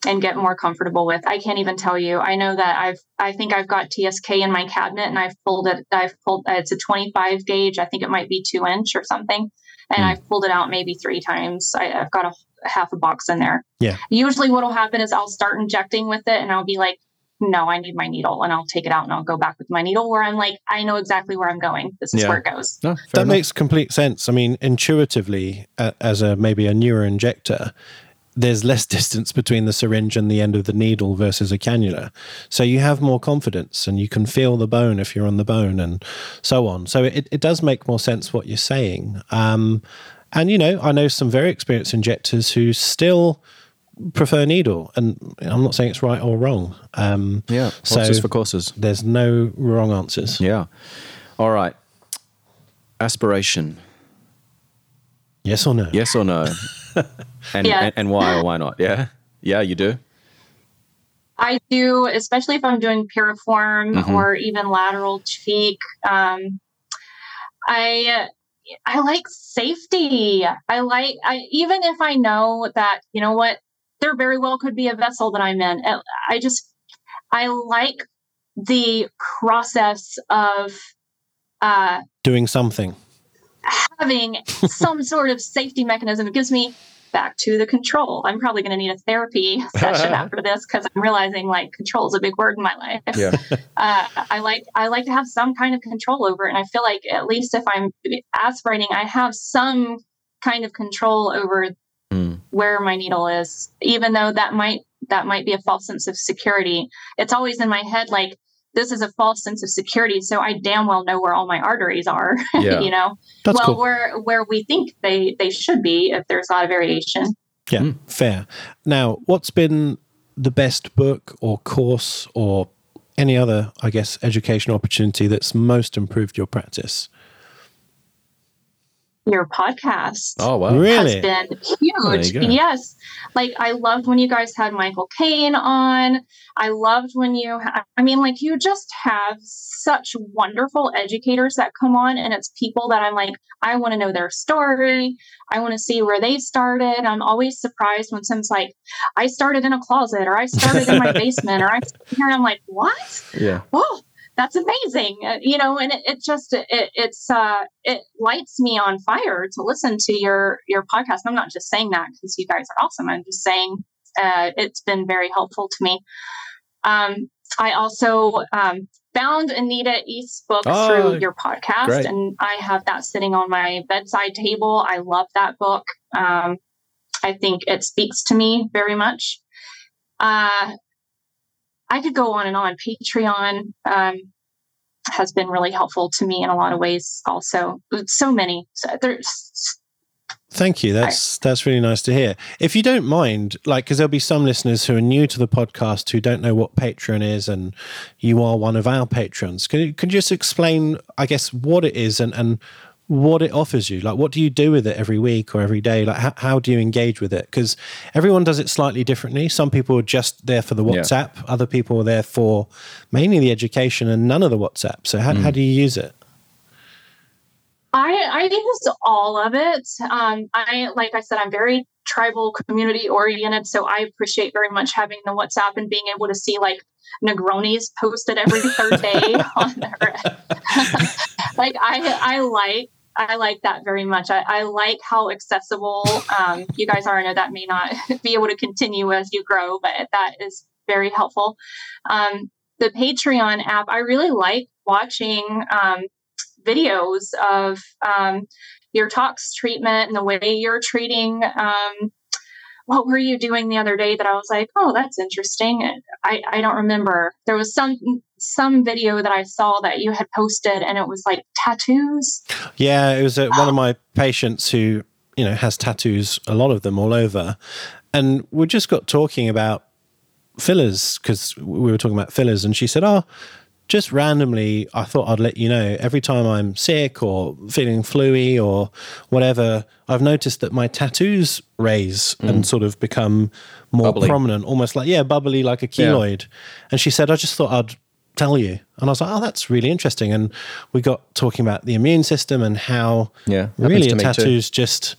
and get more comfortable with. I can't even tell you. I know that I've I think I've got TSK in my cabinet and I've pulled it I've pulled uh, it's a 25 gauge. I think it might be 2 inch or something. And Hmm. I've pulled it out maybe 3 times. I, I've got a, half a box in there. Yeah. Usually what'll happen is I'll start injecting with it and I'll be like no, I need my needle and I'll take it out and I'll go back with my needle where I'm like I know exactly where I'm going. This is Yeah. where it goes. No, that enough. makes complete sense. I mean, intuitively, uh, as a maybe a newer injector, there's less distance between the syringe and the end of the needle versus a cannula, so you have more confidence and you can feel the bone if you're on the bone and so on. So it, it does make more sense what you're saying. Um, and you know, I know some very experienced injectors who still prefer needle, and I'm not saying it's right or wrong. Um, yeah. so for courses. there's no wrong answers. Yeah. All right. Aspiration. Yes or no? Yes or no? and, Yeah. and and why or why not? Yeah. Yeah, you do. I do, especially if I'm doing piriform Mhm. or even lateral cheek. Um, I I like safety. I like I even if I know that you know what there very well could be a vessel that I'm in. I- I just I like the process of uh, Doing something. having some sort of safety mechanism. It gives me back to the control. I'm probably going to need a therapy session after this because I'm realizing like control is a big word in my life. Yeah. Uh, I like I like to have some kind of control over it, and I feel like at least if I'm aspirating, I have some kind of control over Mm. where my needle is, even though that might that might be a false sense of security. It's always in my head like this is a false sense of security, so I damn well know where all my arteries are. Yeah. you know, That's well cool. where where we think they they should be if there's a lot of variation. Yeah, Mm. fair. Now, what's been the best book or course or any other, I guess, education opportunity that's most improved your practice? Your podcast. Oh wow. Really? has been huge. you go. Yes. Like I loved when you guys had Michael Caine on. I loved when you ha- I mean like you just have such wonderful educators that come on and it's people that I'm like I want to know their story. I want to see where they started. I'm always surprised when someone's like I started in a closet or I started in my basement or I here I'm like what? Yeah. oh that's amazing. Uh, you know and it, it just it, it's uh it lights me on fire to listen to your your podcast. I'm not just saying that because you guys are awesome. I'm just saying uh, it's been very helpful to me. Um i also um found anita east's book Oh, through your podcast great. and i have that sitting on my bedside table. I love that book. Um i think it speaks to me very much. Uh I could go on and on. Patreon um, has been really helpful to me in a lot of ways. Also, so many. So there's Thank you. That's that's really nice to hear. If you don't mind, like, because there'll be some listeners who are new to the podcast who don't know what Patreon is, and you are one of our patrons. Can you, could you just explain, I guess, what it is and and what it offers you? Like, what do you do with it every week or every day? Like, how, how do you engage with it? Because everyone does it slightly differently. Some people are just there for the Yeah. WhatsApp. Other people are there for mainly the education and none of the WhatsApp. So how, how do you use it? I I use all of it. Um, I like I said, I'm very tribal community oriented, so I appreciate very much having the WhatsApp and being able to see like Negronis posted every third day on there. like I I like I like that very much. I, I like how accessible um, you guys are. I know that may not be able to continue as you grow, but that is very helpful. Um, the Patreon app, I really like watching um, videos of um, your tox treatment and the way you're treating. Um, what were you doing the other day that I was like, oh, that's interesting. I, I don't remember. There was some some video that I saw that you had posted, and it was like tattoos. Yeah, it was uh, one of my patients who you know has tattoos, a lot of them all over, and we just got talking about fillers because we were talking about fillers, and she said, "Oh, just randomly, I thought I'd let you know every time I'm sick or feeling fluey or whatever, I've noticed that my tattoos raise mm. and sort of become more bubbly. prominent, almost like, yeah, bubbly like a keloid. Yeah. And she said, I just thought I'd tell you. And I was like, oh, that's really interesting. And we got talking about the immune system and how yeah, really a tattoo's just,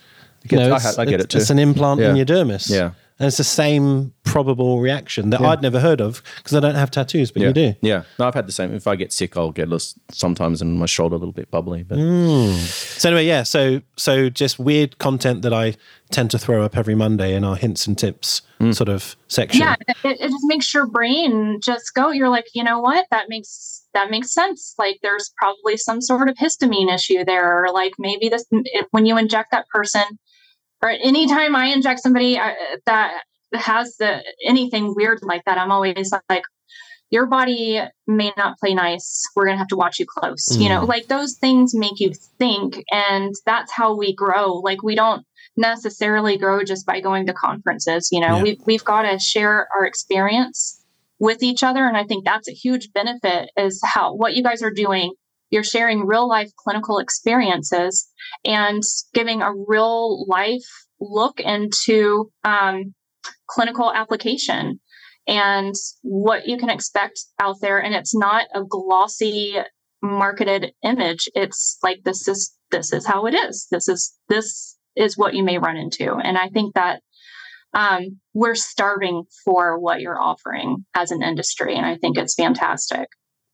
you know, I, I, get it too. It's an implant yeah. in your dermis. Yeah and it's the same probable reaction that yeah. I'd never heard of because I don't have tattoos, but yeah. you do. Yeah, no, I've had the same. If I get sick, I'll get lost sometimes in my shoulder a little bit bubbly. But mm. so anyway, yeah. So so just weird content that I tend to throw up every Monday in our hints and tips mm. sort of section. Yeah, it, it just makes your brain just go. You're like, you know what? That makes that makes sense. Like there's probably some sort of histamine issue there, or like maybe this when you inject that person or anytime I inject somebody uh, that has the anything weird like that, I'm always like, your body may not play nice. We're going to have to watch you close. Mm. You know, mm. like those things make you think. And that's how we grow. Like we don't necessarily grow just by going to conferences. You know, yeah. we've, we've got to share our experience with each other. And I think that's a huge benefit is how what you guys are doing you're sharing real life clinical experiences and giving a real life look into um, clinical application and what you can expect out there. And it's not a glossy marketed image. It's like this is this is how it is. This is this is what you may run into. And I think that um, we're starving for what you're offering as an industry, and I think it's fantastic.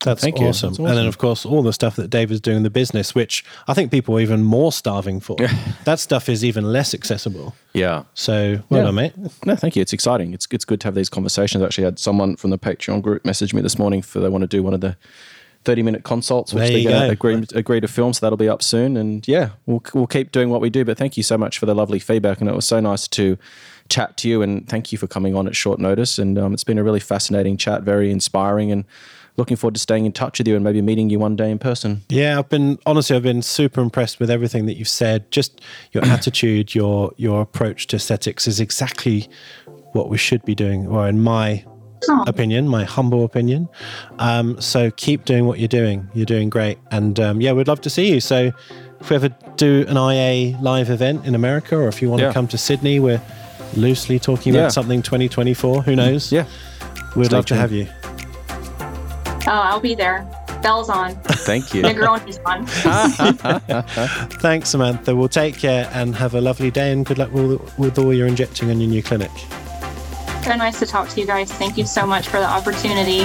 That's Thank awesome. You. awesome. And then, of course, all the stuff that Dave is doing in the business, which I think people are even more starving for. that stuff is even less accessible. Yeah. So, well yeah. done, mate. No, thank you. It's exciting. It's, it's good to have these conversations. I actually had someone from the Patreon group message me this morning for they want to do one of the 30 minute consults, which they go. agree, agree to film. So that'll be up soon. And yeah, we'll, we'll keep doing what we do. But thank you so much for the lovely feedback. And it was so nice to chat to you. And thank you for coming on at short notice. And um, it's been a really fascinating chat, very inspiring. And looking forward to staying in touch with you and maybe meeting you one day in person. Yeah, I've been honestly, I've been super impressed with everything that you've said. Just your attitude, your your approach to aesthetics is exactly what we should be doing, or in my opinion, my humble opinion. Um, so keep doing what you're doing. You're doing great, and um, yeah, we'd love to see you. So if we ever do an IA live event in America, or if you want yeah. to come to Sydney, we're loosely talking about something 2024. Who knows? Yeah, we'd Stay love tuned. to have you. Oh, I'll be there. Bell's on. Thank you. Negroni's on. Thanks, Samantha. We'll take care and have a lovely day and good luck with, with all your injecting on your new clinic. So nice to talk to you guys. Thank you so much for the opportunity.